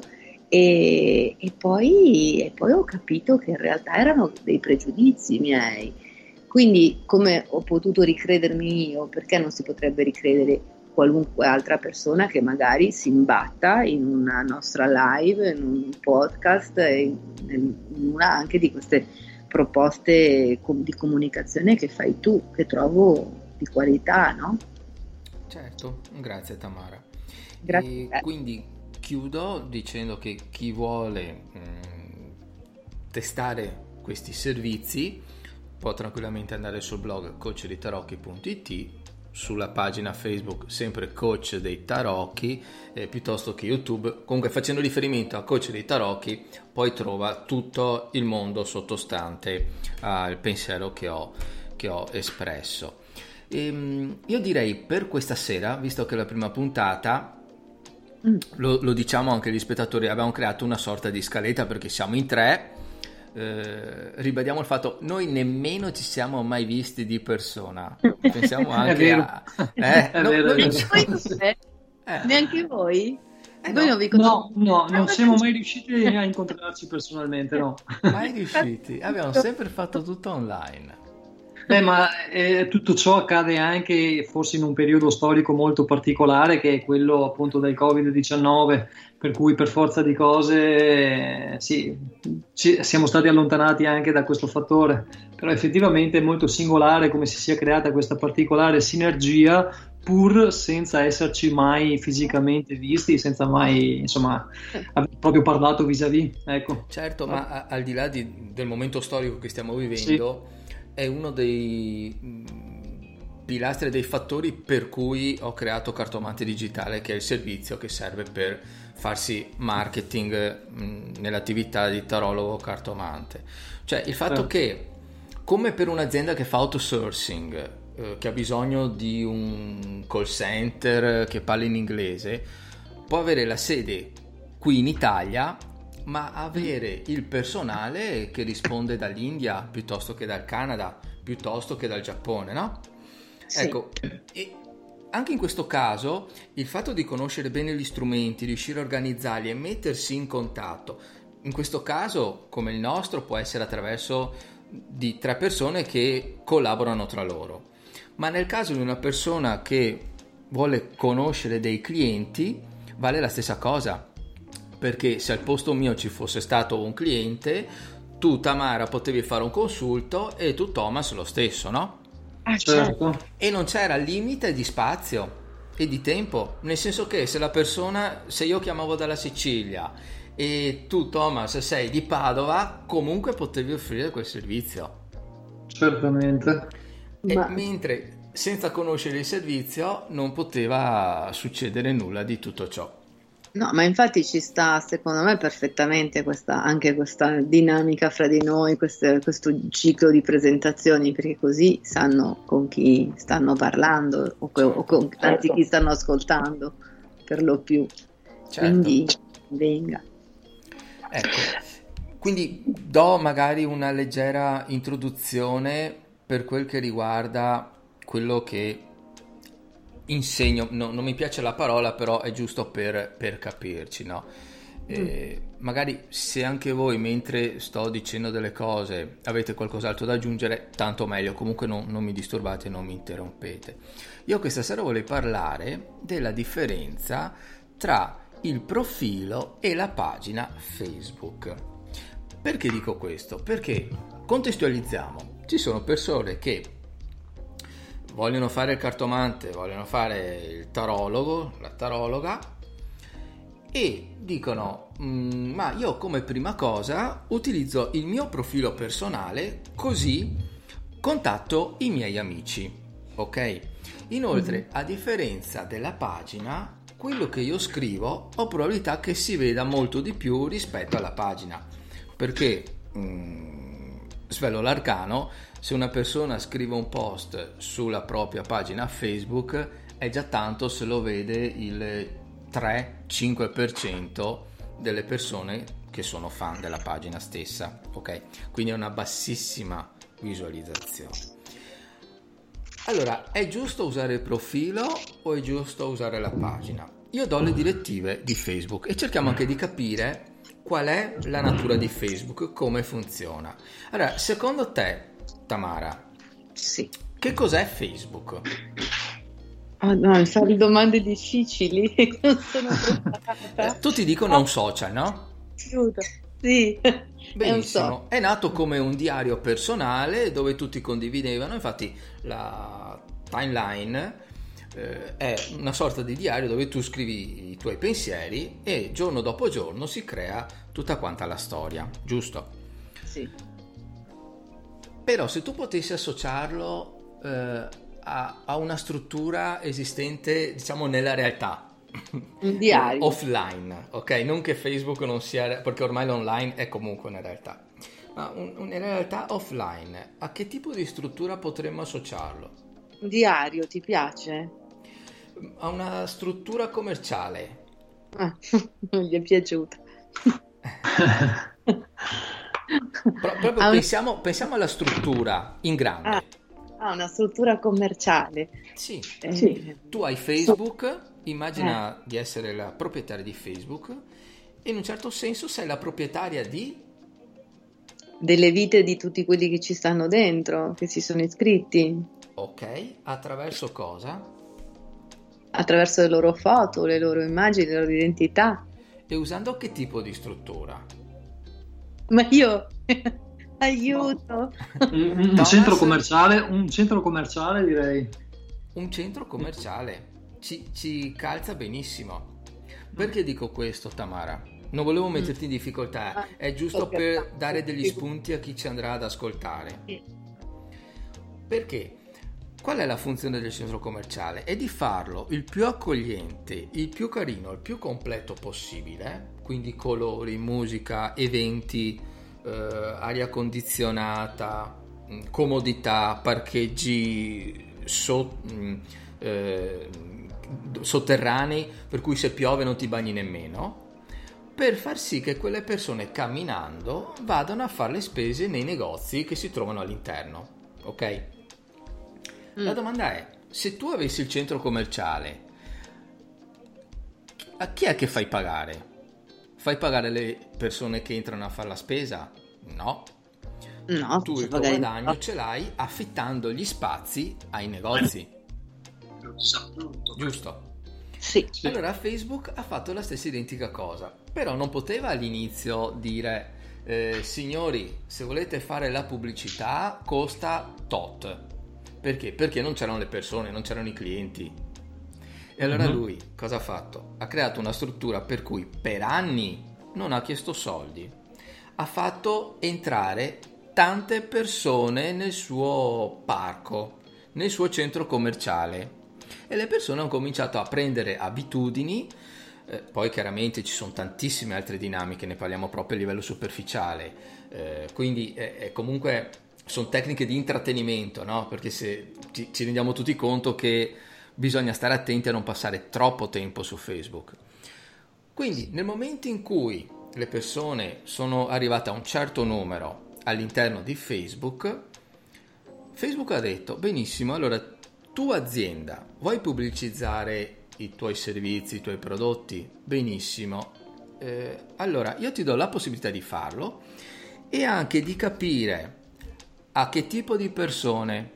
E, e, poi, e poi ho capito che in realtà erano dei pregiudizi miei. Quindi come ho potuto ricredermi io, perché non si potrebbe ricredere qualunque altra persona che magari si imbatta in una nostra live, in un podcast, in, in una anche di queste proposte di comunicazione che fai tu, che trovo di qualità, no? Certo, grazie Tamara. Grazie. E quindi chiudo dicendo che chi vuole mh, testare questi servizi può tranquillamente andare sul blog coachditarocchi.it sulla pagina Facebook sempre coach dei tarocchi eh, piuttosto che YouTube comunque facendo riferimento a coach dei tarocchi poi trova tutto il mondo sottostante al pensiero che ho, che ho espresso e, ehm, io direi per questa sera, visto che è la prima puntata, mm. lo, lo, diciamo anche agli spettatori, abbiamo creato una sorta di scaletta perché siamo in tre. Eh, ribadiamo il fatto noi nemmeno ci siamo mai visti di persona. Pensiamo anche a eh, no, vero, noi... eh. neanche voi? Eh, no, no, no, non siamo mai riusciti a incontrarci personalmente, no. Mai riusciti, abbiamo sempre fatto tutto online. Beh, ma eh, tutto ciò accade anche forse in un periodo storico molto particolare che è quello appunto del Covid-19, per cui per forza di cose eh, sì, ci, siamo stati allontanati anche da questo fattore, però effettivamente è molto singolare come si sia creata questa particolare sinergia pur senza esserci mai fisicamente visti, senza mai insomma aver proprio parlato vis-à-vis. Ecco. Certo, ma al di là di, del momento storico che stiamo vivendo... Sì è uno dei mm, pilastri dei fattori per cui ho creato Cartomante Digitale, che è il servizio che serve per farsi marketing mm, nell'attività di tarologo cartomante. Cioè il fatto che, come per un'azienda che fa outsourcing, eh, che ha bisogno di un call center che parli in inglese, può avere la sede qui in Italia ma avere il personale che risponde dall'India piuttosto che dal Canada, piuttosto che dal Giappone, no? Sì. Ecco, e anche in questo caso il fatto di conoscere bene gli strumenti, riuscire a organizzarli e mettersi in contatto, in questo caso come il nostro può essere attraverso di tre persone che collaborano tra loro, ma nel caso di una persona che vuole conoscere dei clienti vale la stessa cosa perché se al posto mio ci fosse stato un cliente, tu Tamara potevi fare un consulto e tu Thomas lo stesso, no? Ah, certo. E non c'era limite di spazio e di tempo, nel senso che se la persona, se io chiamavo dalla Sicilia e tu Thomas sei di Padova, comunque potevi offrire quel servizio. Certamente. E Ma... Mentre senza conoscere il servizio non poteva succedere nulla di tutto ciò. No, ma infatti ci sta secondo me perfettamente questa, anche questa dinamica fra di noi, queste, questo ciclo di presentazioni, perché così sanno con chi stanno parlando o, o con tanti certo. chi stanno ascoltando per lo più. Certo. Quindi venga. Ecco, quindi do magari una leggera introduzione per quel che riguarda quello che insegno, no, non mi piace la parola, però è giusto per, per capirci, no? Eh, mm. Magari se anche voi mentre sto dicendo delle cose avete qualcos'altro da aggiungere, tanto meglio, comunque non, non mi disturbate, non mi interrompete. Io questa sera volevo parlare della differenza tra il profilo e la pagina Facebook. Perché dico questo? Perché contestualizziamo, ci sono persone che vogliono fare il cartomante, vogliono fare il tarologo, la tarologa e dicono mm, ma io come prima cosa utilizzo il mio profilo personale così contatto i miei amici. Ok? Inoltre mm-hmm. a differenza della pagina quello che io scrivo ho probabilità che si veda molto di più rispetto alla pagina. Perché mm, svelo l'arcano se una persona scrive un post sulla propria pagina Facebook è già tanto se lo vede il 3-5% delle persone che sono fan della pagina stessa, ok? Quindi è una bassissima visualizzazione. Allora, è giusto usare il profilo o è giusto usare la pagina? Io do le direttive di Facebook e cerchiamo anche di capire qual è la natura di Facebook, come funziona. Allora, secondo te, Tamara, sì. che cos'è Facebook? Oh no, mi domande difficili, non sono preparata. Eh, tutti dicono un social, no? Aiuto, sì. Benissimo, è, è, nato come un diario personale dove tutti condividevano, infatti la timeline eh, è una sorta di diario dove tu scrivi i tuoi pensieri e giorno dopo giorno si crea tutta quanta la storia, giusto? Sì. Però se tu potessi associarlo eh, a, a, una struttura esistente, diciamo, nella realtà. Un diario. Offline, ok? Non che Facebook non sia, perché ormai l'online è comunque una realtà. Ma un, una realtà offline, a che tipo di struttura potremmo associarlo? Un diario, ti piace? ha una struttura commerciale. Ah, non gli è piaciuta. Pro- proprio pensiamo, un... pensiamo, alla struttura in grande. Ah, ah una struttura commerciale. Sì. Eh, sì. Tu hai Facebook, immagina eh. di essere la proprietaria di Facebook e in un certo senso sei la proprietaria di... Delle vite di tutti quelli che ci stanno dentro, che si sono iscritti. Ok, attraverso cosa? attraverso le loro foto, le loro immagini, le loro identità. E usando che tipo di struttura? Ma io aiuto. Un, un centro commerciale, un centro commerciale direi. Un centro commerciale ci, ci calza benissimo. Perché dico questo, Tamara? Non volevo mm. metterti in difficoltà, ah, è giusto per dare degli spunti a chi ci andrà ad ascoltare. Perché Qual è la funzione del centro commerciale? È di farlo il più accogliente, il più carino, il più completo possibile, quindi colori, musica, eventi, eh, aria condizionata, mm, comodità, parcheggi so, mm, eh, sotterranei, per cui se piove non ti bagni nemmeno, per far sì che quelle persone camminando vadano a fare le spese nei negozi che si trovano all'interno. Ok? La mm. domanda è, se tu avessi il centro commerciale, a chi è che fai pagare? Fai pagare le persone che entrano a fare la spesa? No. No, tu il tuo guadagno ce l'hai affittando gli spazi ai negozi. Giusto? Sì. Allora Facebook ha fatto la stessa identica cosa, però non poteva all'inizio dire eh, signori, se volete fare la pubblicità costa tot perché? Perché non c'erano le persone, non c'erano i clienti. E allora mm-hmm. lui cosa ha fatto? Ha creato una struttura per cui per anni non ha chiesto soldi, ha fatto entrare tante persone nel suo parco, nel suo centro commerciale e le persone hanno cominciato a prendere abitudini. Eh, poi chiaramente ci sono tantissime altre dinamiche, ne parliamo proprio a livello superficiale, eh, quindi è, comunque sono tecniche di intrattenimento, no? Perché se ci, ci rendiamo tutti conto che bisogna stare attenti a non passare troppo tempo su Facebook. Quindi nel momento in cui le persone sono arrivate a un certo numero all'interno di Facebook, Facebook ha detto benissimo, allora tu azienda vuoi pubblicizzare i tuoi servizi, i tuoi prodotti? Benissimo. Eh, allora io ti do la possibilità di farlo e anche di capire a che tipo di persone,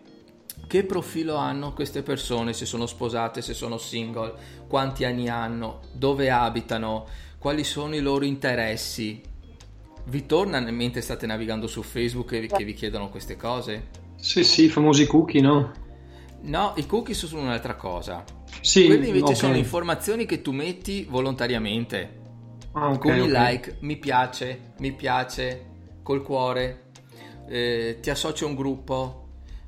che profilo hanno queste persone, se sono sposate, se sono single, quanti anni hanno, dove abitano, quali sono i loro interessi. Vi torna mentre state navigando su Facebook che, che vi chiedono queste cose? Sì, sì, i famosi cookie, no? No, i cookie sono un'altra cosa. Sì, Quelli invece okay. sono informazioni che tu metti volontariamente. Ah, okay, con il okay. like, mi piace, mi piace, col cuore, eh, ti associ a un gruppo,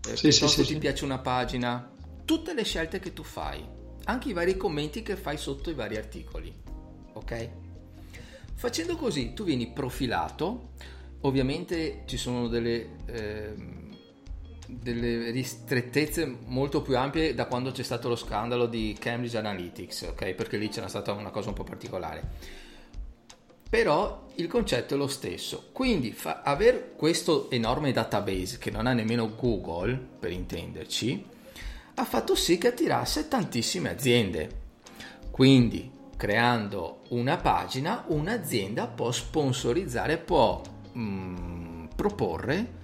eh, sì, sì, sì, ti piace una pagina, tutte le scelte che tu fai, anche i vari commenti che fai sotto i vari articoli, ok? Facendo così tu vieni profilato, ovviamente ci sono delle, eh, delle ristrettezze molto più ampie da quando c'è stato lo scandalo di Cambridge Analytics, ok? Perché lì c'era stata una cosa un po' particolare però il concetto è lo stesso. Quindi fa, aver questo enorme database che non ha nemmeno Google, per intenderci, ha fatto sì che attirasse tantissime aziende. Quindi, creando una pagina, un'azienda può sponsorizzare, può mm, proporre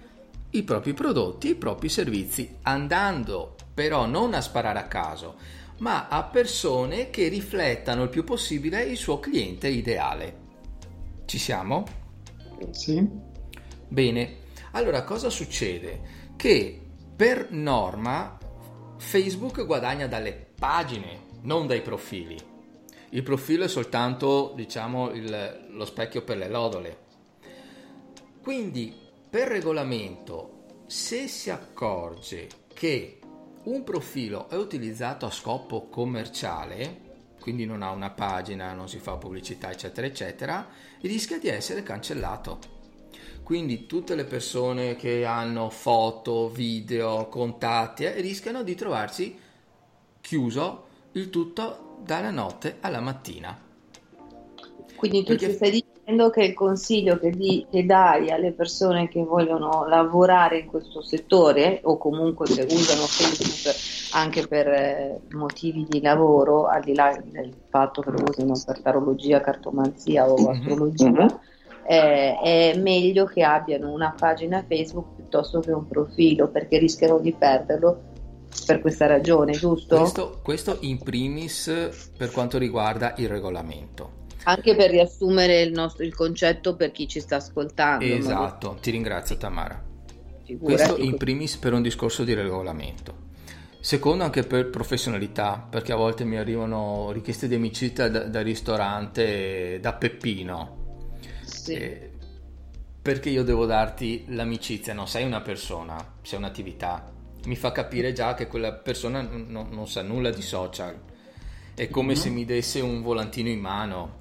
i propri prodotti, i propri servizi, andando però non a sparare a caso, ma a persone che riflettano il più possibile il suo cliente ideale. Ci siamo? Sì. Bene, allora cosa succede? Che per norma Facebook guadagna dalle pagine, non dai profili. Il profilo è soltanto, diciamo, il, lo specchio per le lodole. Quindi, per regolamento, se si accorge che un profilo è utilizzato a scopo commerciale, quindi non ha una pagina, non si fa pubblicità, eccetera, eccetera, rischia di essere cancellato. Quindi tutte le persone che hanno foto, video, contatti eh, rischiano di trovarsi chiuso il tutto dalla notte alla mattina. Quindi tu Perché... ci stai dicendo che il consiglio che, di, che, dai alle persone che vogliono lavorare in questo settore o comunque che usano Facebook anche per eh, motivi di lavoro, al di là del fatto che lo usino per tarologia, cartomanzia o mhm. astrologia, mm-hmm eh, è meglio che abbiano una pagina Facebook piuttosto che un profilo perché rischiano di perderlo per questa ragione, giusto? Questo, questo in primis per quanto riguarda il regolamento. Anche per riassumere il, nostro, il concetto per chi ci sta ascoltando. Esatto, ti ringrazio Tamara. Figurati. Questo in primis per un discorso di regolamento. Secondo anche per professionalità, perché a volte mi arrivano richieste di amicizia da, da ristorante da Peppino sì. Eh, perché io devo darti l'amicizia, non sei una persona, sei un'attività. Mi fa capire già che quella persona non, non sa nulla di social. È come mm-hmm. se mi desse un volantino in mano.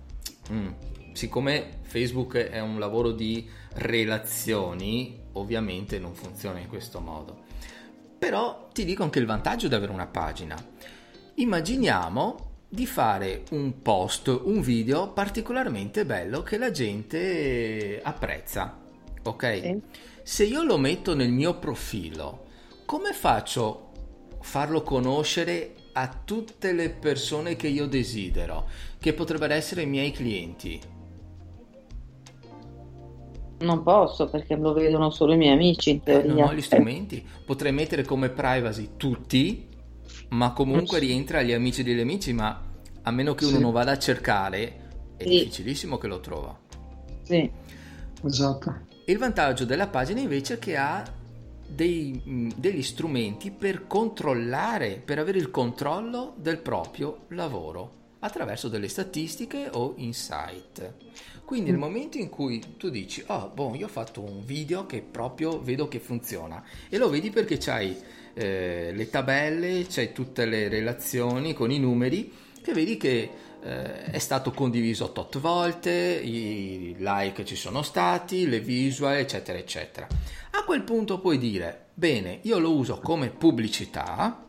Mm. Siccome Facebook è un lavoro di relazioni, ovviamente non funziona in questo modo. Però ti dico anche il vantaggio di avere una pagina. Immaginiamo di fare un post, un video particolarmente bello che la gente apprezza. Ok? Sì. Se io lo metto nel mio profilo, come faccio a farlo conoscere a tutte le persone che io desidero, che potrebbero essere i miei clienti? Non posso perché lo vedono solo i miei amici in teoria. Eh, non ho gli strumenti. Potrei mettere come privacy tutti ma comunque rientra agli amici degli amici, ma a meno che uno sì. non vada a cercare, è sì. difficilissimo che lo trova. Sì, esatto. Il vantaggio della pagina invece è che ha dei, mm, degli strumenti per controllare, per avere il controllo del proprio lavoro attraverso delle statistiche o insight. Quindi nel mm. momento in cui tu dici, oh, boh, io ho fatto un video che proprio vedo che funziona e lo vedi perché c'hai eh, le tabelle, c'hai tutte le relazioni con i numeri che vedi che eh, è stato condiviso tot volte, i like ci sono stati, le visual, eccetera, eccetera. A quel punto puoi dire, bene, io lo uso come pubblicità,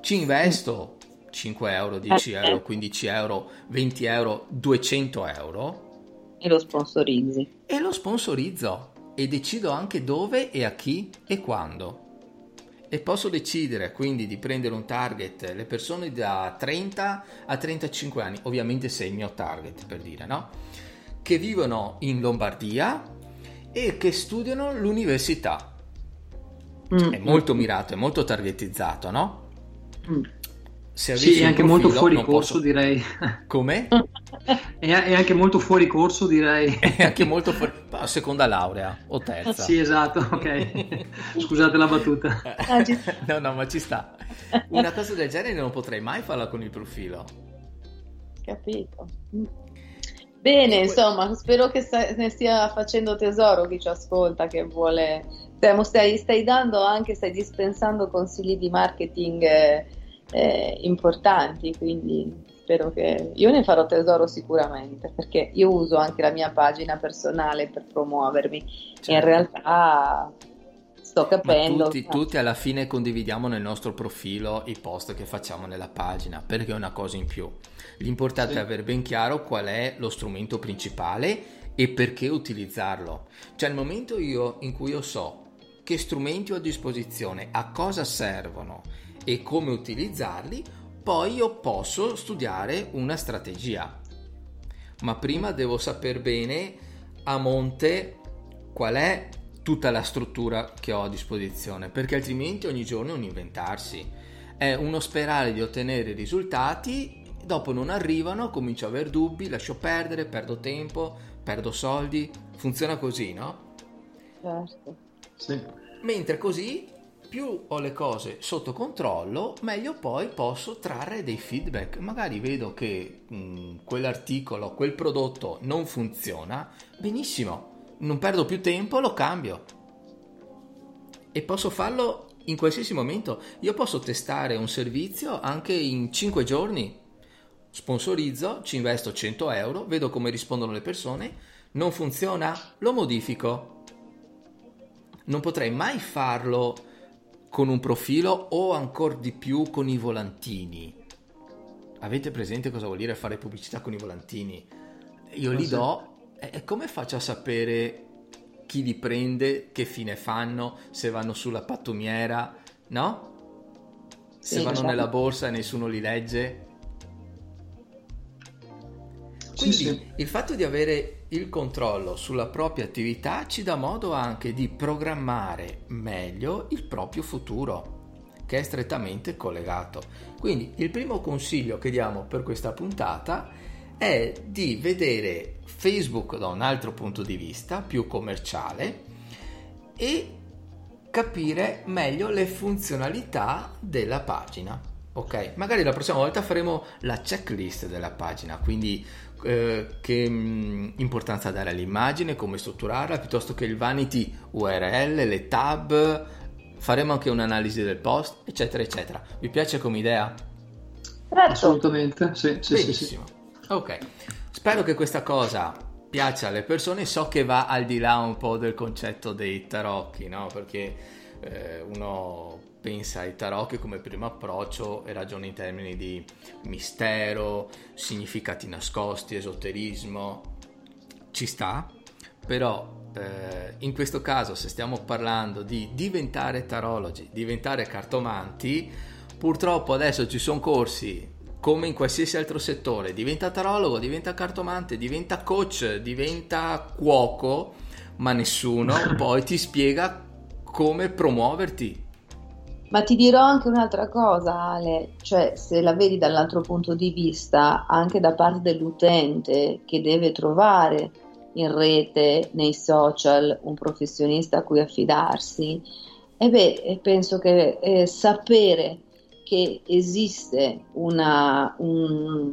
ci investo 5 euro, 10 euro, 15 euro, 20 euro, 200 euro. E lo sponsorizzi. E lo sponsorizzo e decido anche dove e a chi e quando e posso decidere quindi di prendere un target le persone da 30 a 35 anni, ovviamente se è il mio target per dire, no? Che vivono in Lombardia e che studiano l'università. Mm. È molto mirato, è molto targetizzato, no? Mm se sì, è anche profilo, molto fuori corso posso... direi. Come? è, è, anche molto fuori corso direi. è anche molto fuori... Seconda laurea o terza. Sì, esatto, ok. Scusate la battuta. No, no, ma ci sta. Una cosa del genere non potrei mai farla con il profilo. Capito. Bene, insomma, spero che ne stia facendo tesoro chi ci ascolta, che vuole... Stai, stai dando anche, stai dispensando consigli di marketing... Eh, eh, importanti, quindi spero che io ne farò tesoro sicuramente perché io uso anche la mia pagina personale per promuovermi certo. in realtà sto capendo. Tutti, tutti, alla fine condividiamo nel nostro profilo i post che facciamo nella pagina perché è una cosa in più. L'importante sì. è avere ben chiaro qual è lo strumento principale e perché utilizzarlo. Cioè, nel momento io, in cui io so che strumenti ho a disposizione, a cosa servono e come utilizzarli, poi io posso studiare una strategia. Ma prima devo sapere bene a monte qual è tutta la struttura che ho a disposizione, perché altrimenti ogni giorno è un inventarsi. È uno sperare di ottenere risultati, dopo non arrivano, comincio a avere dubbi, lascio perdere, perdo tempo, perdo soldi. Funziona così, no? Certo. Sì. Mentre così più ho le cose sotto controllo, meglio poi posso trarre dei feedback. Magari vedo che mh, quell'articolo, quel prodotto non funziona, benissimo, non perdo più tempo, lo cambio. E posso farlo in qualsiasi momento. Io posso testare un servizio anche in 5 giorni. Sponsorizzo, ci investo 100 euro, vedo come rispondono le persone, non funziona, lo modifico. Non potrei mai farlo con un profilo o ancora di più con i volantini. Avete presente cosa vuol dire fare pubblicità con i volantini? Io li do e come faccio a sapere chi li prende, che fine fanno, se vanno sulla pattumiera, no? Se sì, vanno certo. nella borsa e nessuno li legge. Quindi sì, sì. il fatto di avere il controllo sulla propria attività ci dà modo anche di programmare meglio il proprio futuro, che è strettamente collegato. Quindi il primo consiglio che diamo per questa puntata è di vedere Facebook da un altro punto di vista, più commerciale, e capire meglio le funzionalità della pagina. Ok, magari la prossima volta faremo la checklist della pagina, quindi eh, che mh, mm, importanza dare all'immagine, come strutturarla, piuttosto che il vanity URL, le tab, faremo anche un'analisi del post, eccetera, eccetera. Vi piace come idea? Certo. Assolutamente, sì, sì, Benissimo. Sì, sì. Ok, spero che questa cosa piaccia alle persone, so che va al di là un po' del concetto dei tarocchi, no? Perché eh, uno pensa ai tarocchi come primo approccio e ragiona in termini di mistero, significati nascosti, esoterismo. Ci sta, però eh, in questo caso se stiamo parlando di diventare tarologi, diventare cartomanti, purtroppo adesso ci sono corsi come in qualsiasi altro settore, diventa tarologo, diventa cartomante, diventa coach, diventa cuoco, ma nessuno poi ti spiega come promuoverti ma ti dirò anche un'altra cosa, Ale, cioè se la vedi dall'altro punto di vista, anche da parte dell'utente che deve trovare in rete, nei social, un professionista a cui affidarsi, e beh, penso che eh, sapere che esiste una, un,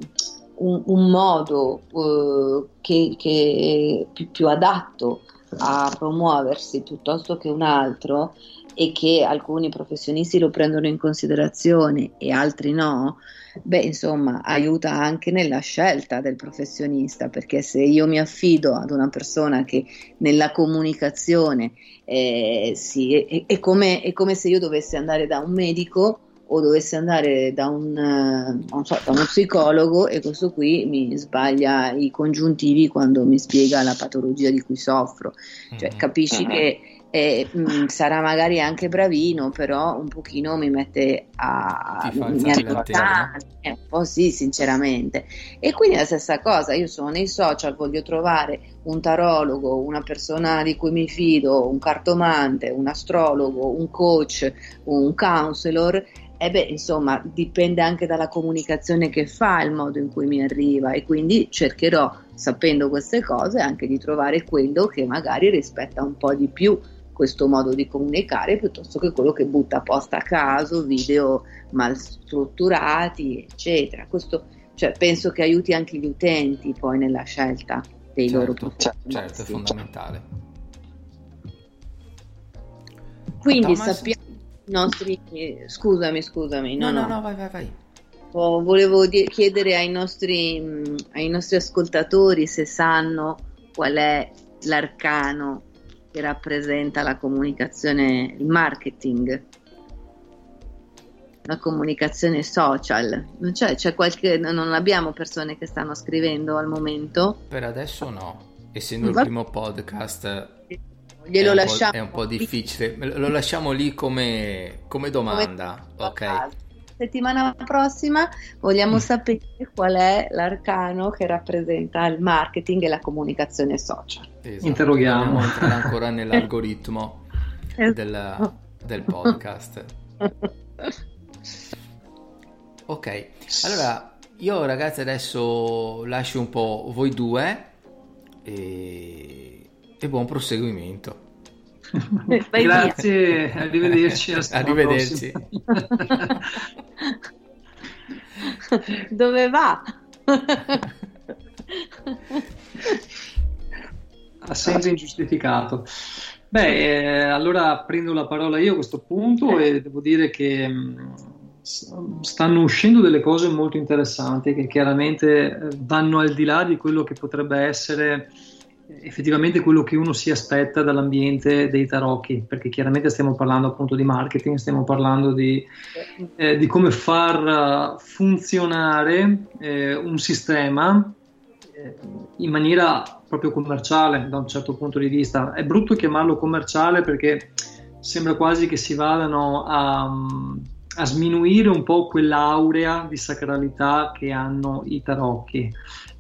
un, un, modo uh, che, che più, più adatto a promuoversi piuttosto che un altro e che alcuni professionisti lo prendono in considerazione e altri no, beh, insomma, aiuta anche nella scelta del professionista, perché se io mi affido ad una persona che nella comunicazione eh, sì, è, è, come, è come se io dovessi andare da un medico o dovessi andare da, un, uh, so, da uno psicologo e questo qui mi sbaglia i congiuntivi quando mi spiega la patologia di cui soffro. Cioè, mm-hmm. capisci mm-hmm. che eh, mh, mm, sarà magari anche bravino, però un pochino mi mette a... Mi a eh, un po' sì, sinceramente. E quindi la stessa cosa, io sono nei social, voglio trovare un tarologo, una persona di cui mi fido, un cartomante, un astrologo, un coach, un counselor e beh, insomma, dipende anche dalla comunicazione che fa, il modo in cui mi arriva e quindi cercherò, sapendo queste cose, anche di trovare quello che magari rispetta un po' di più questo modo di comunicare piuttosto che quello che butta posta a caso, video mal strutturati, eccetera. Questo cioè, penso che aiuti anche gli utenti poi nella scelta dei certo, loro prodotti. Certo, è fondamentale. Quindi Thomas... sappiamo i nostri... Scusami, scusami. No, no, no, no vai, vai, vai. Oh, volevo di- chiedere ai nostri, ai nostri ascoltatori se sanno qual è l'arcano che rappresenta la comunicazione, il marketing, la comunicazione social. Non c'è, c'è qualche, non abbiamo persone che stanno scrivendo al momento. Per adesso no, essendo il primo podcast glielo è lasciamo. è un po' difficile, lo lasciamo lì come, come domanda. Come... Ok settimana prossima vogliamo mm. sapere qual è l'arcano che rappresenta il marketing e la comunicazione social. Esatto. Interroghiamo. Entrare ancora nell'algoritmo esatto. del, del podcast. ok, allora io ragazzi adesso lascio un po' voi due e, e buon proseguimento. Grazie, via. arrivederci. Arrivederci. Dove va? Assente ingiustificato. Beh, eh, allora prendo la parola io a questo punto e devo dire che mm, stanno uscendo delle cose molto interessanti che chiaramente eh, vanno al di là di quello che potrebbe essere effettivamente quello che uno si aspetta dall'ambiente dei tarocchi, perché chiaramente stiamo parlando appunto di marketing, stiamo parlando di, eh, di come far funzionare eh, un sistema eh, in maniera proprio commerciale da un certo punto di vista. È brutto chiamarlo commerciale perché sembra quasi che si vadano a, a sminuire un po' quell'aurea di sacralità che hanno i tarocchi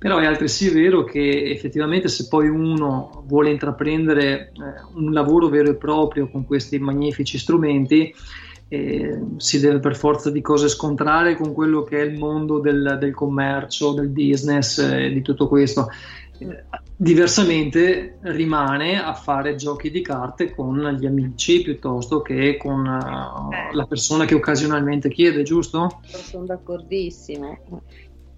però è altresì vero che effettivamente se poi uno vuole intraprendere eh, un lavoro vero e proprio con questi magnifici strumenti, eh, si deve per forza di cose scontrare con quello che è il mondo del, del commercio, del business e eh, di tutto questo. Eh, diversamente rimane a fare giochi di carte con gli amici piuttosto che con uh, la persona che occasionalmente chiede, giusto? Sono d'accordissimo.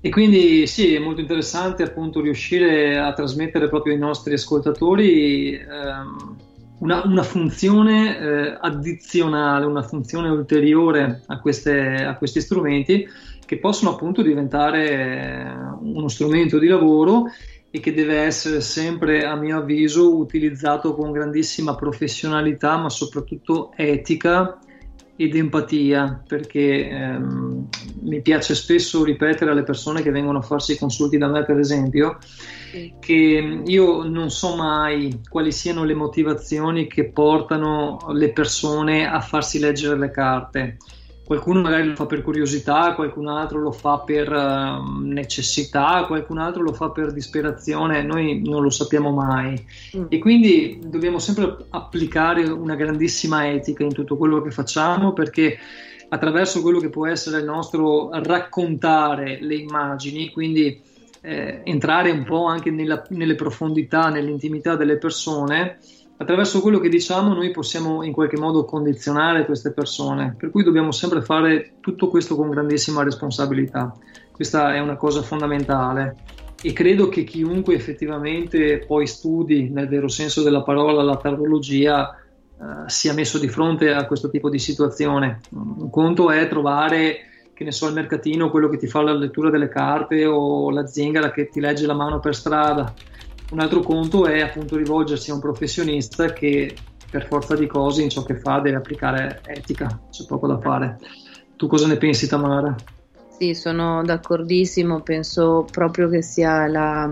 E quindi sì, è molto interessante appunto riuscire a trasmettere proprio ai nostri ascoltatori ehm, una, una, funzione eh, addizionale, una funzione ulteriore a, queste, a, questi strumenti che possono appunto diventare uno strumento di lavoro e che deve essere sempre, a mio avviso, utilizzato con grandissima professionalità, ma soprattutto etica ed empatia, perché ehm, mi piace spesso ripetere alle persone che vengono a farsi i consulti da me, per esempio, sì. che io non so mai quali siano le motivazioni che portano le persone a farsi leggere le carte qualcuno magari lo fa per curiosità, qualcun altro lo fa per uh, necessità, qualcun altro lo fa per disperazione, noi non lo sappiamo mai mm. e quindi dobbiamo sempre applicare una grandissima etica in tutto quello che facciamo perché attraverso quello che può essere il nostro raccontare le immagini, quindi eh, entrare un po' anche nella, nelle profondità, nell'intimità delle persone, attraverso quello che diciamo noi possiamo in qualche modo condizionare queste persone, per cui dobbiamo sempre fare tutto questo con grandissima responsabilità. Questa è una cosa fondamentale e credo che chiunque effettivamente poi studi nel vero senso della parola la tarologia eh, sia messo di fronte a questo tipo di situazione. Un conto è trovare che ne so, il mercatino, quello che ti fa la lettura delle carte o la zingara che ti legge la mano per strada un altro conto è appunto rivolgersi a un professionista che per forza di cose in ciò che fa deve applicare etica, c'è poco da fare. Tu cosa ne pensi Tamara? Sì, sono d'accordissimo, penso proprio che sia la,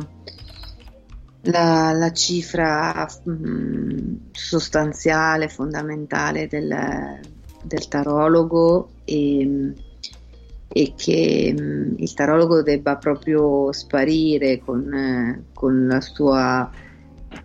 la, la cifra mh, mm, sostanziale, fondamentale del, del tarologo e e che mh, mm, il tarologo debba proprio sparire con, eh, con, la sua,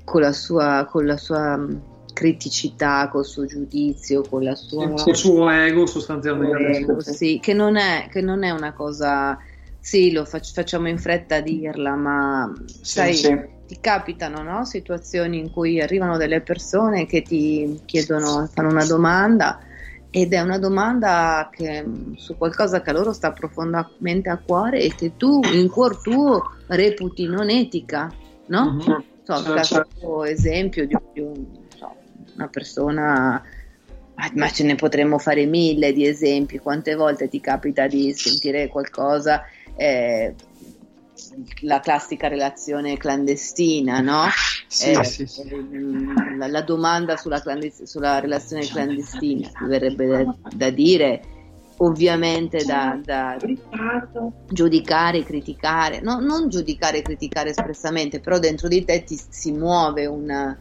con, la sua, con la sua mm, criticità, col suo giudizio, con la sua... Il suo ego sostanzialmente. Ego, sì, che non, è, che non è una cosa... Sì, lo fac- facciamo in fretta a dirla, ma sì, sai, sì. ti capitano no? situazioni in cui arrivano delle persone che ti chiedono, fanno una domanda ed è una domanda che, su qualcosa che a loro sta profondamente a cuore e che tu in cuor tuo reputi non etica, no? Mm-hmm. So, il classico esempio di, di un, so, una persona, ma ce ne potremmo fare mille di esempi, quante volte ti capita di sentire qualcosa eh, la classica relazione clandestina, no? Sì, eh, sì, sì. La, la, domanda sulla, clandest- sulla, relazione clandestina, verrebbe da, da dire, ovviamente da, da giudicare, criticare, no, non giudicare e criticare espressamente, però dentro di te ti, si muove una,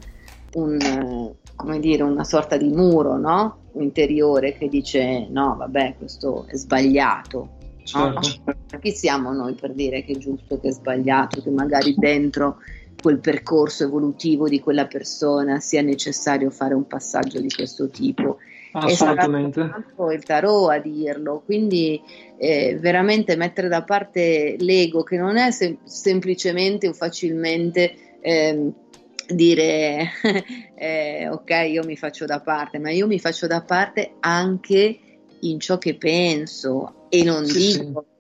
un, come dire, una sorta di muro no? interiore che dice no, vabbè, questo è sbagliato. Certo. No? Chi siamo noi per dire che è giusto, che è sbagliato, che magari dentro quel percorso evolutivo di quella persona sia necessario fare un passaggio di questo tipo? Assolutamente. È il tarot a dirlo, quindi eh, veramente mettere da parte l'ego che non è sem- semplicemente o facilmente eh, dire eh, ok io mi faccio da parte, ma io mi faccio da parte anche in ciò che penso e non sì, dico. Sì.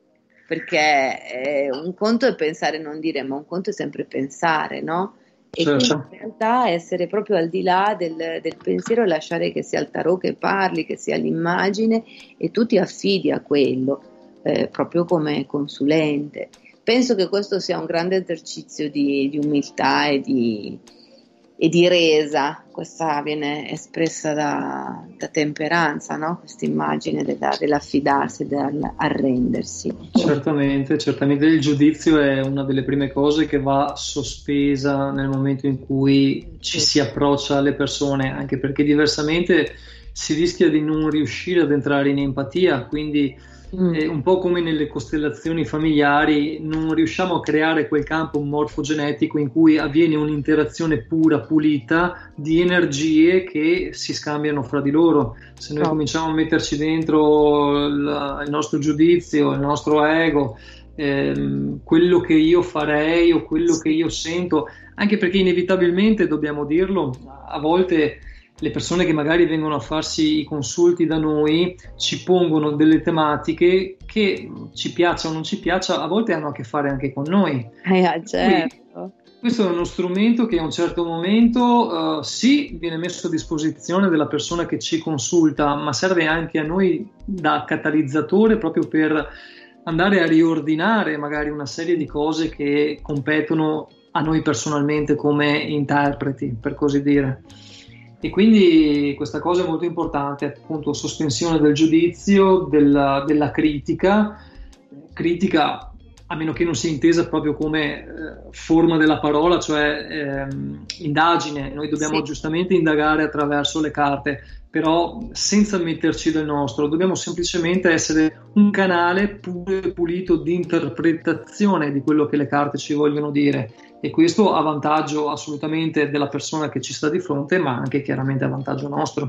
Perché eh, un conto è pensare e non dire, ma un conto è sempre pensare, no? E certo. in realtà essere proprio al di là del, del, pensiero e lasciare che sia il tarot che parli, che sia l'immagine e tu ti affidi a quello, eh, proprio come consulente. Penso che questo sia un grande esercizio di, di umiltà e di, e di resa, questa viene espressa da, da temperanza, no? questa immagine della, dell'affidarsi, dell'arrendersi. Certamente, certamente il giudizio è una delle prime cose che va sospesa nel momento in cui ci si approccia alle persone, anche perché diversamente si rischia di non riuscire ad entrare in empatia, quindi. Eh, un po' come nelle costellazioni familiari, non riusciamo a creare quel campo morfogenetico in cui avviene un'interazione pura, pulita di energie che si scambiano fra di loro. Se noi oh. cominciamo a metterci dentro la, il nostro giudizio, il nostro ego, ehm, quello che io farei o quello che io sento, anche perché inevitabilmente dobbiamo dirlo, a volte le persone che magari vengono a farsi i consulti da noi ci pongono delle tematiche che ci piaccia o non ci piaccia, a volte hanno a che fare anche con noi. Eh, certo. Quindi, questo è uno strumento che a un certo momento uh, sì viene messo a disposizione della persona che ci consulta, ma serve anche a noi da catalizzatore proprio per andare a riordinare magari una serie di cose che competono a noi personalmente come interpreti, per così dire. E quindi questa cosa è molto importante, appunto, sospensione del giudizio, della, della critica, critica a meno che non sia intesa proprio come eh, forma della parola, cioè ehm, indagine, noi dobbiamo sì. giustamente indagare attraverso le carte, però senza metterci del nostro, dobbiamo semplicemente essere un canale pulito di interpretazione di quello che le carte ci vogliono dire e questo a vantaggio assolutamente della persona che ci sta di fronte, ma anche chiaramente a vantaggio nostro.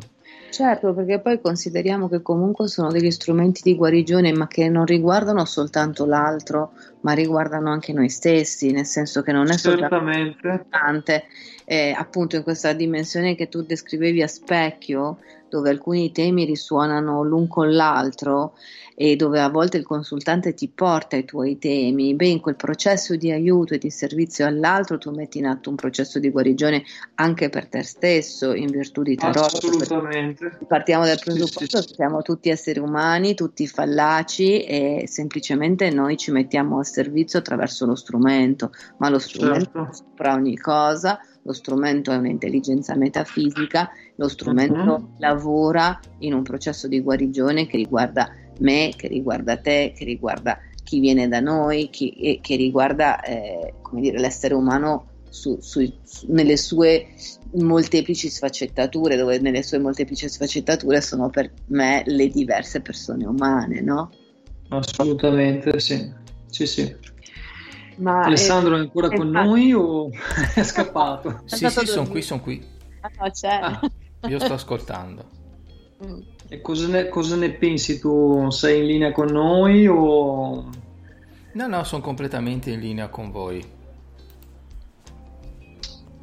Certo, perché poi consideriamo che comunque sono degli strumenti di guarigione, ma che non riguardano soltanto l'altro, ma riguardano anche noi stessi, nel senso che non è soltanto importante, eh, appunto in questa dimensione che tu descrivevi a specchio, dove alcuni temi risuonano l'un con l'altro e dove a volte il consultante ti porta i tuoi temi, beh, in quel processo di aiuto e di servizio all'altro tu metti in atto un processo di guarigione anche per te stesso, in virtù di tarot. Assolutamente. Partiamo dal presupposto sì. siamo tutti esseri umani, tutti fallaci e semplicemente noi ci mettiamo a servizio attraverso lo strumento, ma lo strumento certo. sopra ogni cosa, lo strumento è un'intelligenza metafisica, lo strumento uh-huh. lavora in un processo di guarigione che riguarda me, che riguarda te, che riguarda chi viene da noi, chi, che riguarda eh, dire, l'essere umano su, su, su, nelle sue molteplici sfaccettature, dove nelle sue molteplici sfaccettature sono per me le diverse persone umane, no? Assolutamente, sì. sì, sì. Ma Alessandro è, è ancora è con fatto... noi o è scappato? sì, sì, sono qui, sono qui. Ah, no, c'è. Ah. Io sto ascoltando. Mm. E cosa ne, cosa ne, pensi tu? Sei in linea con noi o... No, no, sono completamente in linea con voi.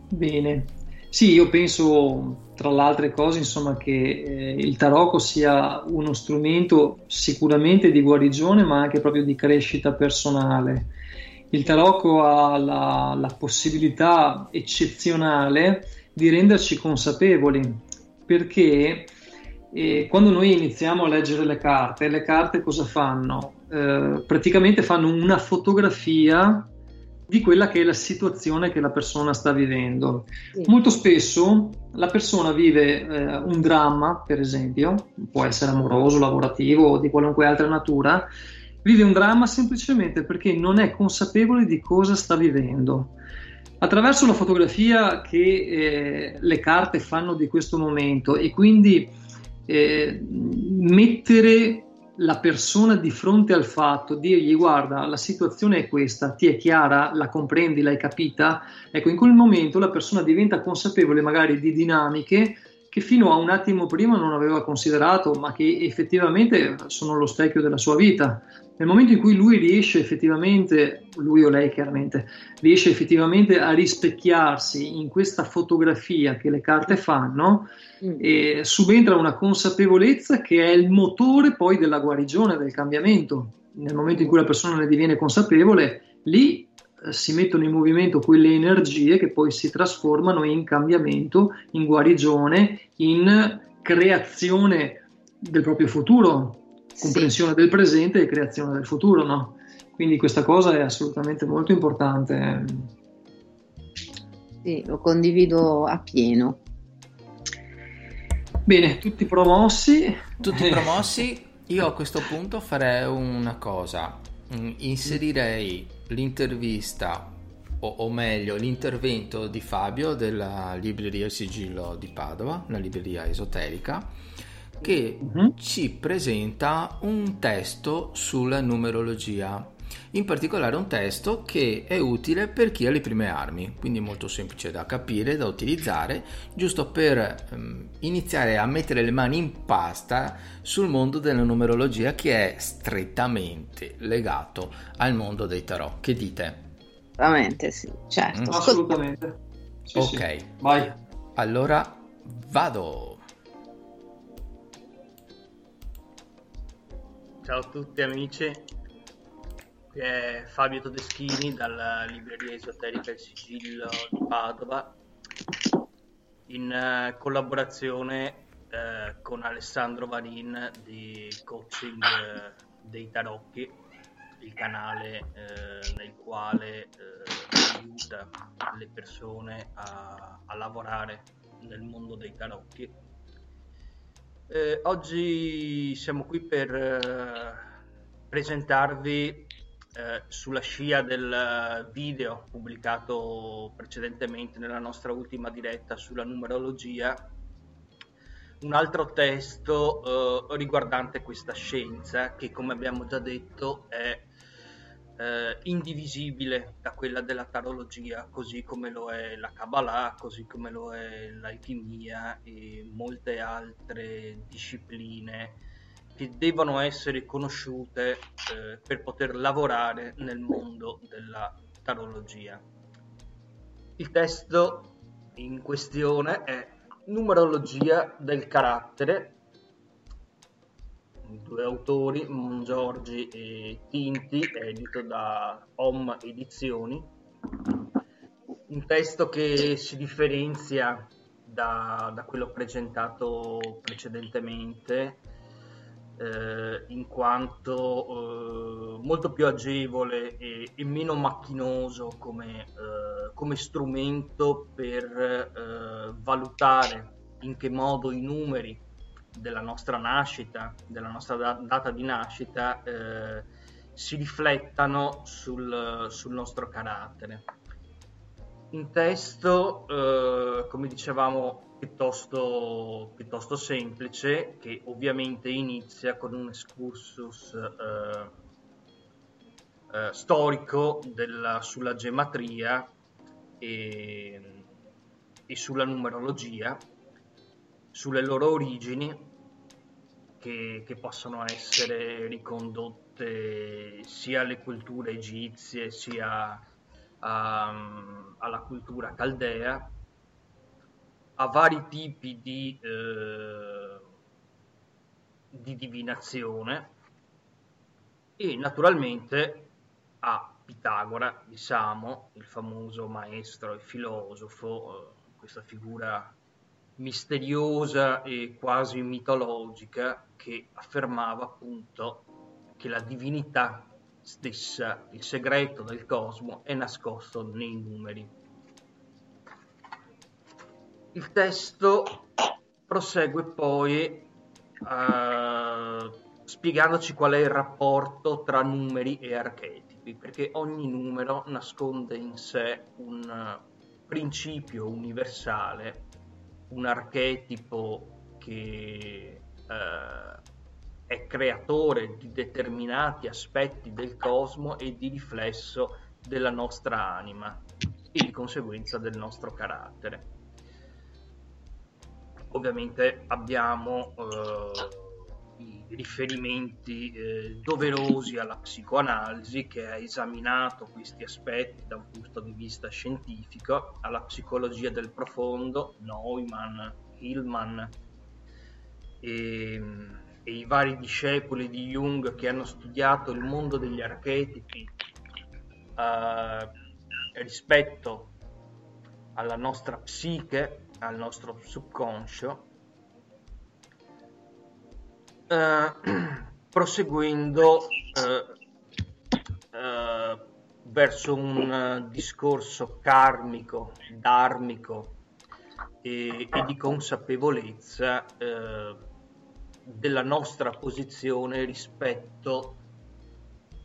Bene. Sì, io penso, tra le altre cose, insomma, che eh, il tarocco sia uno strumento sicuramente di guarigione, ma anche proprio di crescita personale. Il tarocco ha la, la possibilità eccezionale di renderci consapevoli, perché e quando noi iniziamo a leggere le carte, le carte cosa fanno? Eh, praticamente fanno una fotografia di quella che è la situazione che la persona sta vivendo. Sì. Molto spesso la persona vive eh, un dramma, per esempio, può essere amoroso, lavorativo o di qualunque altra natura, vive un dramma semplicemente perché non è consapevole di cosa sta vivendo. Attraverso la fotografia che eh, le carte fanno di questo momento e quindi eh, mettere la persona di fronte al fatto, dirgli guarda la situazione è questa, ti è chiara, la comprendi, l'hai capita, ecco in quel momento la persona diventa consapevole magari di dinamiche che fino a un attimo prima non aveva considerato, ma che effettivamente sono lo specchio della sua vita. Nel momento in cui lui riesce effettivamente, lui o lei chiaramente, riesce effettivamente a rispecchiarsi in questa fotografia che le carte fanno, mm. subentra una consapevolezza che è il motore poi della guarigione, del cambiamento. Nel momento in cui la persona ne diviene consapevole, lì si mettono in movimento quelle energie che poi si trasformano in cambiamento, in guarigione, in creazione del proprio futuro, comprensione sì. del presente e creazione del futuro, no? Quindi questa cosa è assolutamente molto importante. Sì, lo condivido appieno. Bene, tutti promossi. Tutti promossi. Io a questo punto farei una cosa. Inserirei l'intervista o, o, meglio l'intervento di Fabio della libreria Sigillo di Padova, una libreria esoterica, che uh-huh. ci presenta un testo sulla numerologia. In particolare un testo che è utile per chi ha le prime armi, quindi molto semplice da capire, da utilizzare, giusto per um, iniziare a mettere le mani in pasta sul mondo della numerologia che è strettamente legato al mondo dei tarot. Che dite? Veramente sì, certo. Mm. Assolutamente. Sì, ok, sì. vai. Allora vado. Ciao a tutti amici, qui è Fabio Todeschini dalla libreria esoterica Il Sigillo di Padova in uh, collaborazione uh, con Alessandro Varin di Coaching uh, dei Tarocchi, il canale nel quale aiuta le persone a, a lavorare nel mondo dei tarocchi. Eh, oggi siamo qui per eh, presentarvi eh, sulla scia del video pubblicato precedentemente nella nostra ultima diretta sulla numerologia un altro testo eh, riguardante questa scienza che come abbiamo già detto è eh, indivisibile da quella della tarologia, così come lo è la Kabbalah, così come lo è l'alchimia e molte altre discipline che devono essere conosciute eh, per poter lavorare nel mondo della tarologia. Il testo in questione è Numerologia del carattere due autori, Mongiorgi e Tinti, edito da Om Edizioni. Un testo che si differenzia da, da quello presentato precedentemente, eh, in quanto eh, molto più agevole e, e meno macchinoso come, eh, come strumento per eh, valutare in che modo i numeri della nostra nascita, della nostra da- data di nascita, eh, si riflettano sul, sul, nostro carattere. Un testo, eh, come dicevamo, piuttosto, piuttosto, semplice, che ovviamente inizia con un excursus eh, eh storico della, sulla gematria e, e sulla numerologia sulle loro origini che, che possono essere ricondotte sia alle culture egizie sia um, alla cultura caldea, a vari tipi di, eh, di divinazione e naturalmente a Pitagora di Samo, il famoso maestro e filosofo, eh, questa figura misteriosa e quasi mitologica che affermava appunto che la divinità stessa, il segreto del cosmo è nascosto nei numeri. Il testo prosegue poi uh, spiegandoci qual è il rapporto tra numeri e archetipi, perché ogni numero nasconde in sé un principio universale, un archetipo che uh, è creatore di determinati aspetti del cosmo e di riflesso della nostra anima e di conseguenza del nostro carattere. Ovviamente abbiamo eh, i riferimenti eh, doverosi alla psicoanalisi che ha esaminato questi aspetti da un punto di vista scientifico, alla psicologia del profondo, Neumann, Hillman e e i vari discepoli di Jung che hanno studiato il mondo degli archetipi eh, rispetto alla nostra psiche, al nostro subconscio, eh, proseguendo eh, eh verso un discorso karmico, dharmico e, e di consapevolezza eh, della nostra posizione rispetto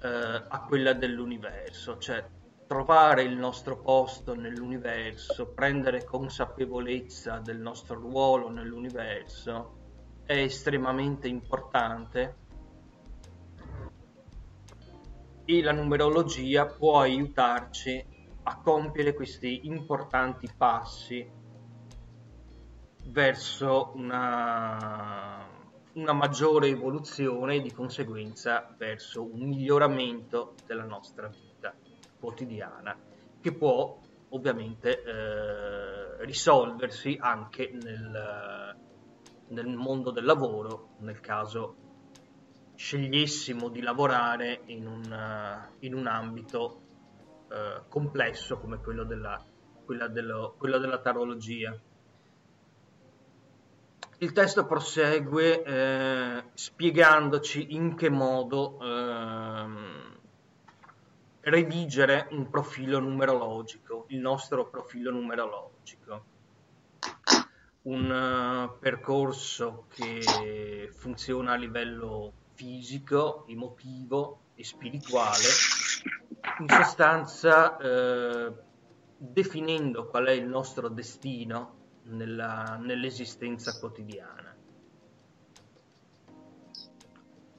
eh, a quella dell'universo, cioè trovare il nostro posto nell'universo, prendere consapevolezza del nostro ruolo nell'universo è estremamente importante. E la numerologia può aiutarci a compiere questi importanti passi verso una una maggiore evoluzione e di conseguenza verso un miglioramento della nostra vita quotidiana che può ovviamente eh, risolversi anche nel, nel mondo del lavoro nel caso scegliessimo di lavorare in un, in un ambito eh, complesso come quello della, dello, quello della tarologia. Il testo prosegue eh, spiegandoci in che modo eh, redigere un profilo numerologico, il nostro profilo numerologico. Un uh, percorso che funziona a livello fisico, emotivo e spirituale, in sostanza eh, definendo qual è il nostro destino nella, nell'esistenza quotidiana.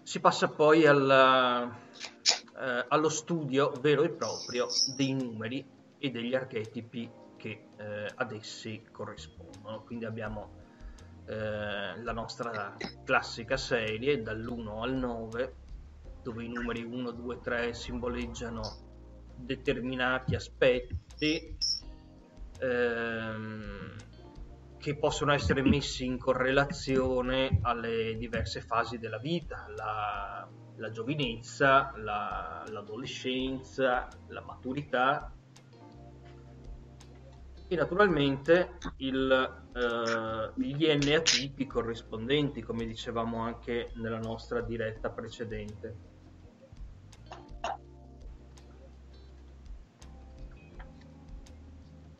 Si passa poi alla, eh, allo studio vero e proprio dei numeri e degli archetipi che eh, ad essi corrispondono. Quindi abbiamo eh, la nostra classica serie dall'1 al 9, dove i numeri 1, 2, 3 simboleggiano determinati aspetti. Ehm, che possono essere messi in correlazione alle diverse fasi della vita, la, la giovinezza, la, l'adolescenza, la maturità e naturalmente il, eh, gli N corrispondenti, come dicevamo anche nella nostra diretta precedente.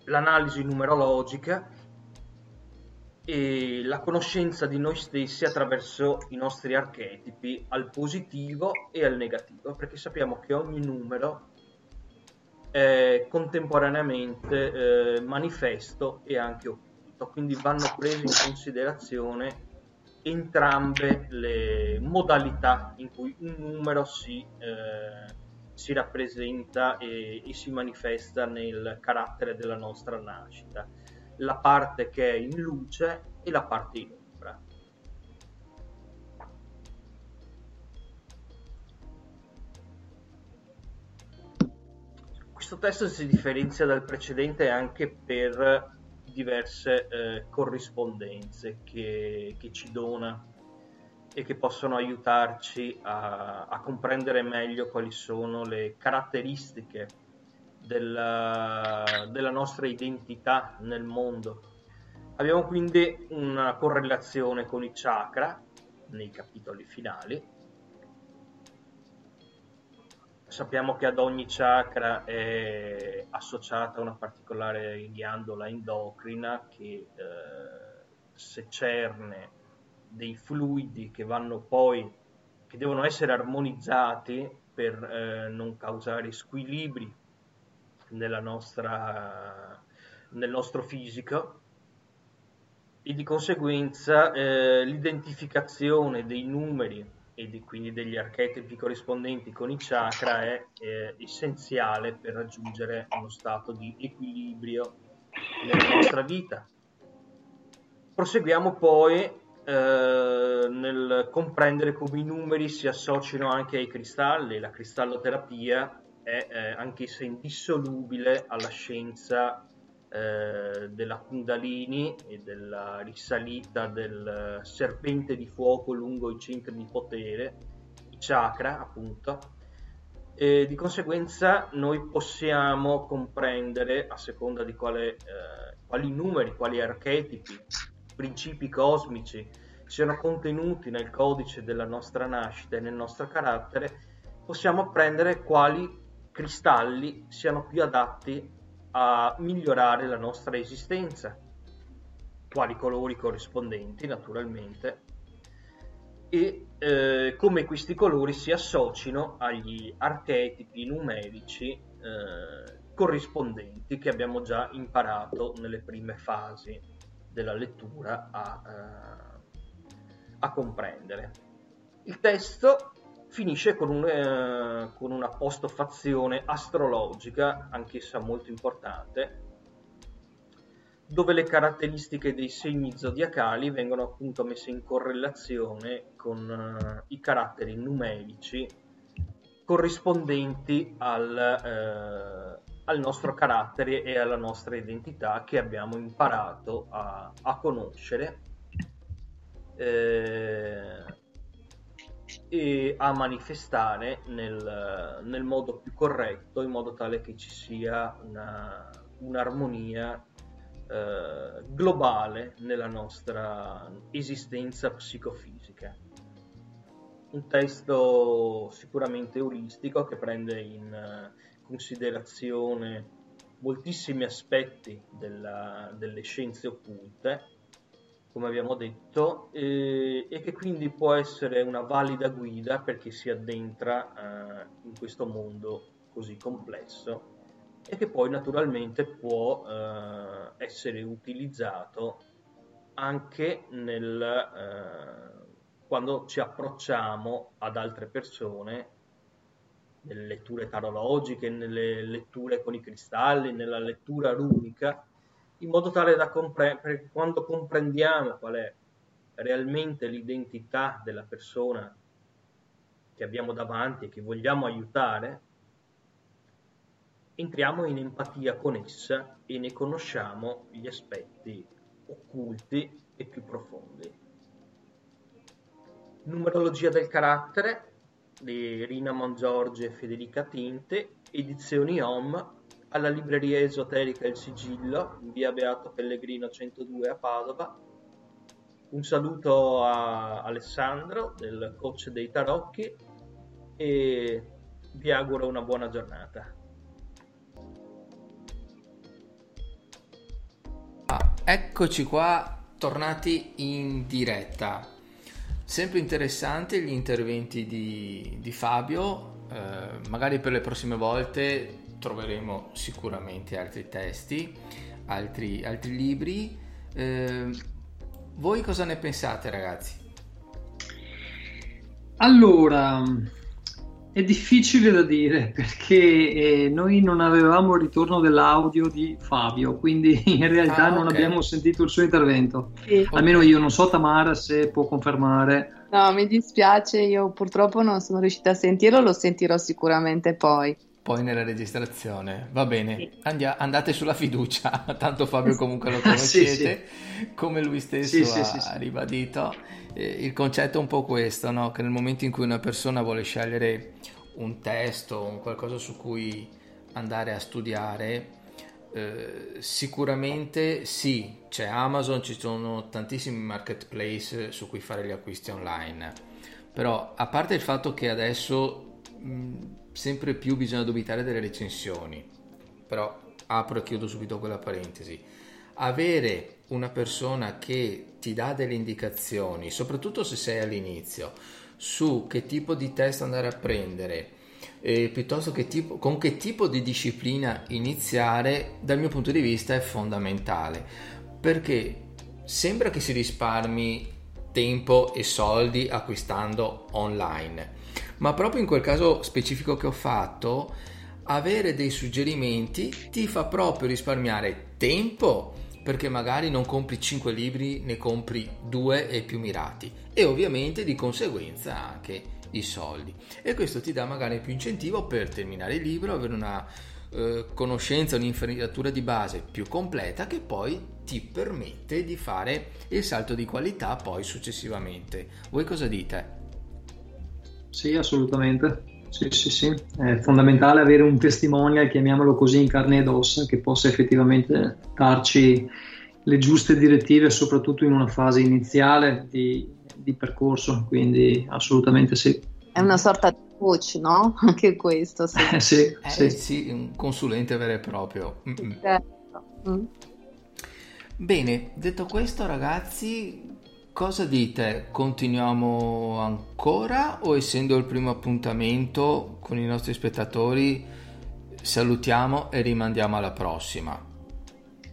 L'analisi numerologica e la conoscenza di noi stessi attraverso i nostri archetipi al positivo e al negativo, perché sappiamo che ogni numero è contemporaneamente eh, manifesto e anche occulto, quindi vanno prese in considerazione entrambe le modalità in cui un numero si, eh, si rappresenta e, e si manifesta nel carattere della nostra nascita la parte che è in luce e la parte in ombra. Questo testo si differenzia dal precedente anche per diverse eh, corrispondenze che, che, ci dona e che possono aiutarci a, a comprendere meglio quali sono le caratteristiche della, della nostra identità nel mondo. Abbiamo quindi una correlazione con i chakra nei capitoli finali sappiamo che ad ogni chakra è associata una particolare ghiandola endocrina che eh, secerne dei fluidi che vanno poi che devono essere armonizzati per eh, non causare squilibri nostra, nel nostro fisico e di conseguenza eh, l'identificazione dei numeri e di, quindi degli archetipi corrispondenti con i chakra è eh, essenziale per raggiungere uno stato di equilibrio nella nostra vita. Proseguiamo poi eh, nel comprendere come i numeri si associano anche ai cristalli. La cristalloterapia è eh, anch'essa indissolubile alla scienza eh, della Kundalini e della risalita del serpente di fuoco lungo i centri di potere, i chakra appunto, e di conseguenza noi possiamo comprendere a seconda di quale, eh, quali numeri, quali archetipi, principi cosmici siano contenuti nel codice della nostra nascita e nel nostro carattere, possiamo apprendere quali cristalli siano più adatti a migliorare la nostra esistenza, quali colori corrispondenti naturalmente, e eh, come questi colori si associno agli archetipi numerici eh, corrispondenti che abbiamo già imparato nelle prime fasi della lettura a, eh, a comprendere. Il testo finisce con, un, eh, con una postfazione astrologica, anch'essa molto importante, dove le caratteristiche dei segni zodiacali vengono appunto messe in correlazione con uh, i caratteri numerici corrispondenti al, uh, al, nostro carattere e alla nostra identità che abbiamo imparato a, a conoscere. Eh, e a manifestare nel, nel, modo più corretto, in modo tale che ci sia una, un'armonia eh, globale nella nostra esistenza psicofisica. Un testo sicuramente euristico che prende in considerazione moltissimi aspetti della, delle scienze occulte come abbiamo detto, e, e, che quindi può essere una valida guida per chi si addentra eh, in questo mondo così complesso e che poi naturalmente può eh, essere utilizzato anche nel, eh, quando ci approcciamo ad altre persone nelle letture tarologiche, nelle letture con i cristalli, nella lettura runica in modo tale da comprendere, quando comprendiamo qual è realmente l'identità della persona che abbiamo davanti e che vogliamo aiutare, entriamo in empatia con essa e ne conosciamo gli aspetti occulti e più profondi. Numerologia del carattere di Rina Mongiorgi e Federica Tinte, edizioni Om alla libreria esoterica Il Sigillo, in via Beato Pellegrino 102 a Padova. Un saluto a Alessandro del coach dei tarocchi e vi auguro una buona giornata. Ah, eccoci qua, tornati in diretta. Sempre interessanti gli interventi di, di Fabio, eh, magari per le prossime volte troveremo sicuramente altri testi, altri, altri libri. Eh, voi cosa ne pensate ragazzi? Allora, è difficile da dire perché eh, noi non avevamo il ritorno dell'audio di Fabio, quindi in realtà ah, non okay. abbiamo sentito il suo intervento. Sì. Almeno io non so Tamara se può confermare. No, mi dispiace, io purtroppo non sono riuscita a sentirlo, lo sentirò sicuramente poi poi nella registrazione. Va bene, sì. Andia, andate sulla fiducia, tanto Fabio comunque lo conoscete, sì, sì. come lui stesso ha, ribadito. Eh, il concetto è un po' questo, no? che nel momento in cui una persona vuole scegliere un testo, un qualcosa su cui andare a studiare, eh, sicuramente sì, c'è Amazon, ci sono tantissimi marketplace su cui fare gli acquisti online, però a parte il fatto che adesso... Mh, sempre più bisogna dubitare delle recensioni, però apro e chiudo subito quella parentesi. Avere una persona che ti dà delle indicazioni, soprattutto se sei all'inizio, su che tipo di test andare a prendere, eh, piuttosto che tipo, con che tipo di disciplina iniziare, dal mio punto di vista è fondamentale, perché sembra che si risparmi tempo e soldi acquistando online, ma proprio in quel caso specifico che ho fatto, avere dei suggerimenti ti fa proprio risparmiare tempo perché magari non compri 5 libri, ne compri 2 e più mirati e ovviamente di conseguenza anche i soldi e questo ti dà magari più incentivo per terminare il libro, avere una eh, conoscenza, un'infarinatura di base più completa che poi ti permette di fare il salto di qualità poi successivamente. Voi cosa dite? Sì, assolutamente. Sì, sì, sì. È fondamentale avere un testimonial, chiamiamolo così, in carne ed ossa, che possa effettivamente darci le giuste direttive, soprattutto in una fase iniziale di, di percorso. Quindi, assolutamente sì. È una sorta di coach, no? Anche questo. Sì, eh, sì, eh, sì. sì, un consulente vero e proprio. Certo. Mm. Bene, detto questo, ragazzi, cosa dite? Continuiamo ancora o essendo il primo appuntamento con i nostri spettatori salutiamo e rimandiamo alla prossima?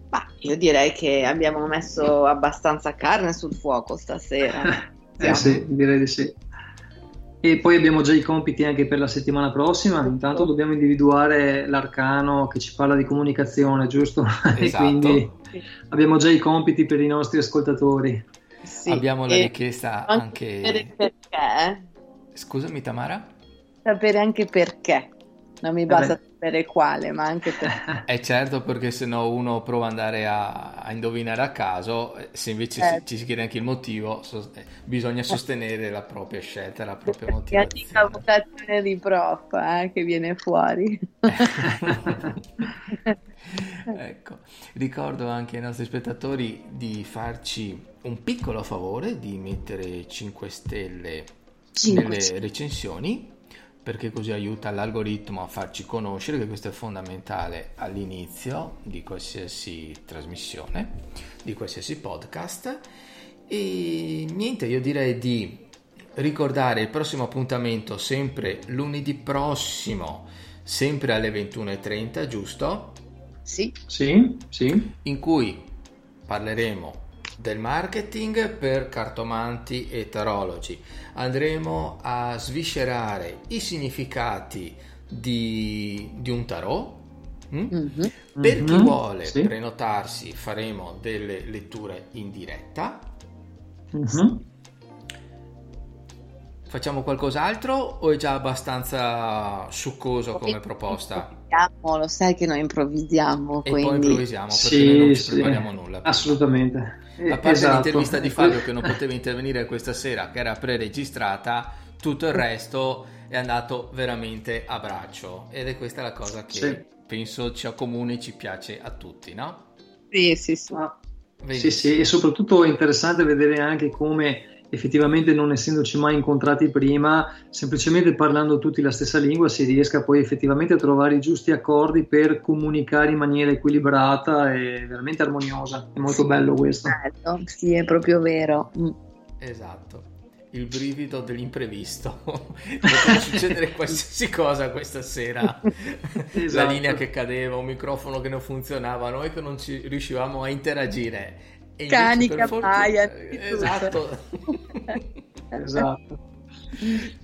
Bah, io direi che abbiamo messo abbastanza carne sul fuoco stasera. eh sì, direi di sì. E poi abbiamo già i compiti anche per la settimana prossima. Intanto dobbiamo individuare l'arcano che ci parla di comunicazione, giusto? Esatto. e quindi abbiamo già i compiti per i nostri ascoltatori. Sì, abbiamo la richiesta anche. Sapere perché? Scusami, Tamara? Sapere anche perché. Non mi basta eh sapere quale, ma anche perché. È certo, perché se no uno prova ad andare a, a, indovinare a caso, se invece certo. ci si chiede anche il motivo, so, eh, bisogna sostenere la propria scelta, la propria motivazione. La vocazione di prof eh, che viene fuori. ecco, ricordo anche ai nostri spettatori di farci un piccolo favore di mettere 5 stelle 5. nelle recensioni perché così aiuta l'algoritmo a farci conoscere che questo è fondamentale all'inizio di qualsiasi trasmissione, di qualsiasi podcast. E niente, io direi di ricordare il prossimo appuntamento sempre lunedì prossimo, sempre alle 21.30, giusto? Sì. Sì, sì. In cui parleremo del marketing per cartomanti e tarologi. Andremo a sviscerare i significati di, di un tarot. Mm? Mm-hmm. Per chi mm-hmm. vuole sì. prenotarsi faremo delle letture in diretta. Mm-hmm. Facciamo qualcos'altro o è già abbastanza succoso come proposta? Lo sai che noi improvvisiamo. E quindi... poi improvvisiamo perché sì, noi non ci prepariamo nulla. Assolutamente. A parte esatto. l'intervista di Fabio che non poteva intervenire questa sera, che era pre-registrata, tutto il resto è andato veramente a braccio. Ed è questa la cosa che sì. penso ci accomuna e ci piace a tutti, no? Sì, sì, sì. Sì, sì, e soprattutto è interessante vedere anche come effettivamente non essendoci mai incontrati prima, semplicemente parlando tutti la stessa lingua si riesca poi effettivamente a trovare i giusti accordi per comunicare in maniera equilibrata e veramente armoniosa. È molto sì, bello questo. Bello, sì, è proprio vero. Mm. Esatto. Il brivido dell'imprevisto. Poteva succedere qualsiasi cosa questa sera. Esatto. La linea che cadeva, un microfono che non funzionava, noi che non ci riuscivamo a interagire e Cani che appaiano. Esatto. esatto.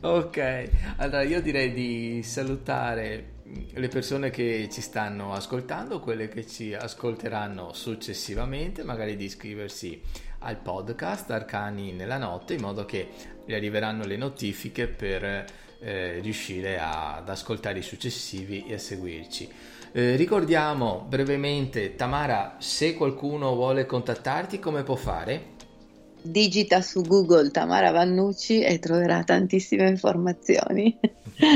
Ok, allora io direi di salutare le persone che ci stanno ascoltando, quelle che ci ascolteranno successivamente, magari di iscriversi al podcast Arcani nella notte in modo che gli arriveranno le notifiche per eh, riuscire a, ad ascoltare i successivi e a seguirci. Eh, ricordiamo brevemente, Tamara, se qualcuno vuole contattarti, come può fare? Digita su Google Tamara Vannucci e troverà tantissime informazioni.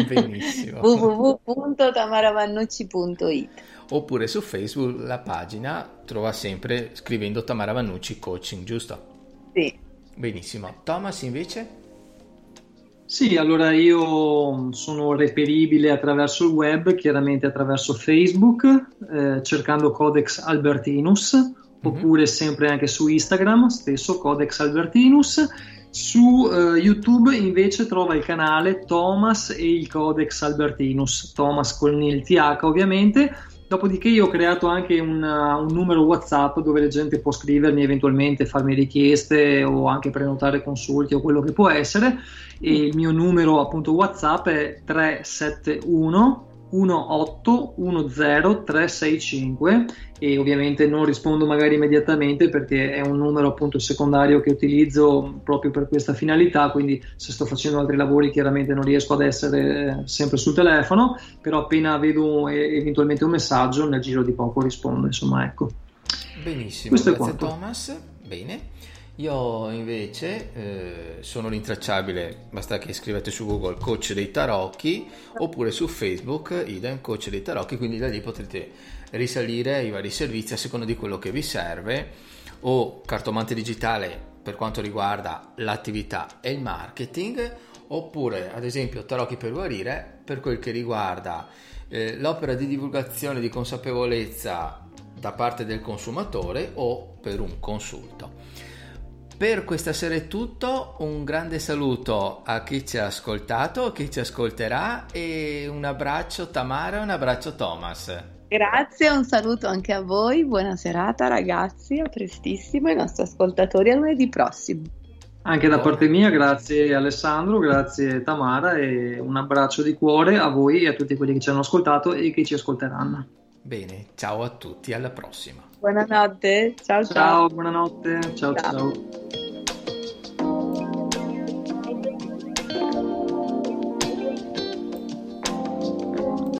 Benissimo. www.tamaravannucci.it Oppure su Facebook la pagina trova sempre scrivendo Tamara Vannucci Coaching, giusto? Sì. Benissimo. Thomas invece? Sì, allora io sono reperibile attraverso il web, chiaramente attraverso Facebook, eh, cercando Codex Albertinus, mm-hmm. oppure sempre anche su Instagram, stesso Codex Albertinus. Su uh, YouTube invece trova il canale Thomas e il Codex Albertinus, Thomas con il TH ovviamente, Dopodiché io ho creato anche una, un numero WhatsApp dove la gente può scrivermi eventualmente, farmi richieste o anche prenotare consulti o quello che può essere. E il mio numero appunto WhatsApp è 371 1810365 e ovviamente non rispondo magari immediatamente perché è un numero appunto secondario che utilizzo proprio per questa finalità quindi se sto facendo altri lavori chiaramente non riesco ad essere sempre sul telefono però appena vedo eventualmente un messaggio nel giro di poco rispondo insomma ecco. Benissimo Questo grazie Thomas. Bene io invece eh, sono rintracciabile, basta che scrivete su Google coach dei tarocchi oppure su Facebook idem coach dei tarocchi, quindi da lì potrete risalire ai vari servizi a seconda di quello che vi serve o cartomante digitale per quanto riguarda l'attività e il marketing oppure ad esempio tarocchi per guarire per quel che riguarda eh, l'opera di divulgazione di consapevolezza da parte del consumatore o per un consulto. Per questa sera è tutto, un grande saluto a chi ci ha ascoltato, a chi ci ascolterà e un abbraccio Tamara e un abbraccio Thomas. Grazie, un saluto anche a voi, buona serata ragazzi, a prestissimo, ai nostri ascoltatori a lunedì prossimo. Anche da parte mia, grazie Alessandro, grazie Tamara e un abbraccio di cuore a voi e a tutti quelli che ci hanno ascoltato e che ci ascolteranno. Bene, ciao a tutti, alla prossima. Buonanotte, ciao ciao. Ciao, buonanotte, ciao ciao. ciao.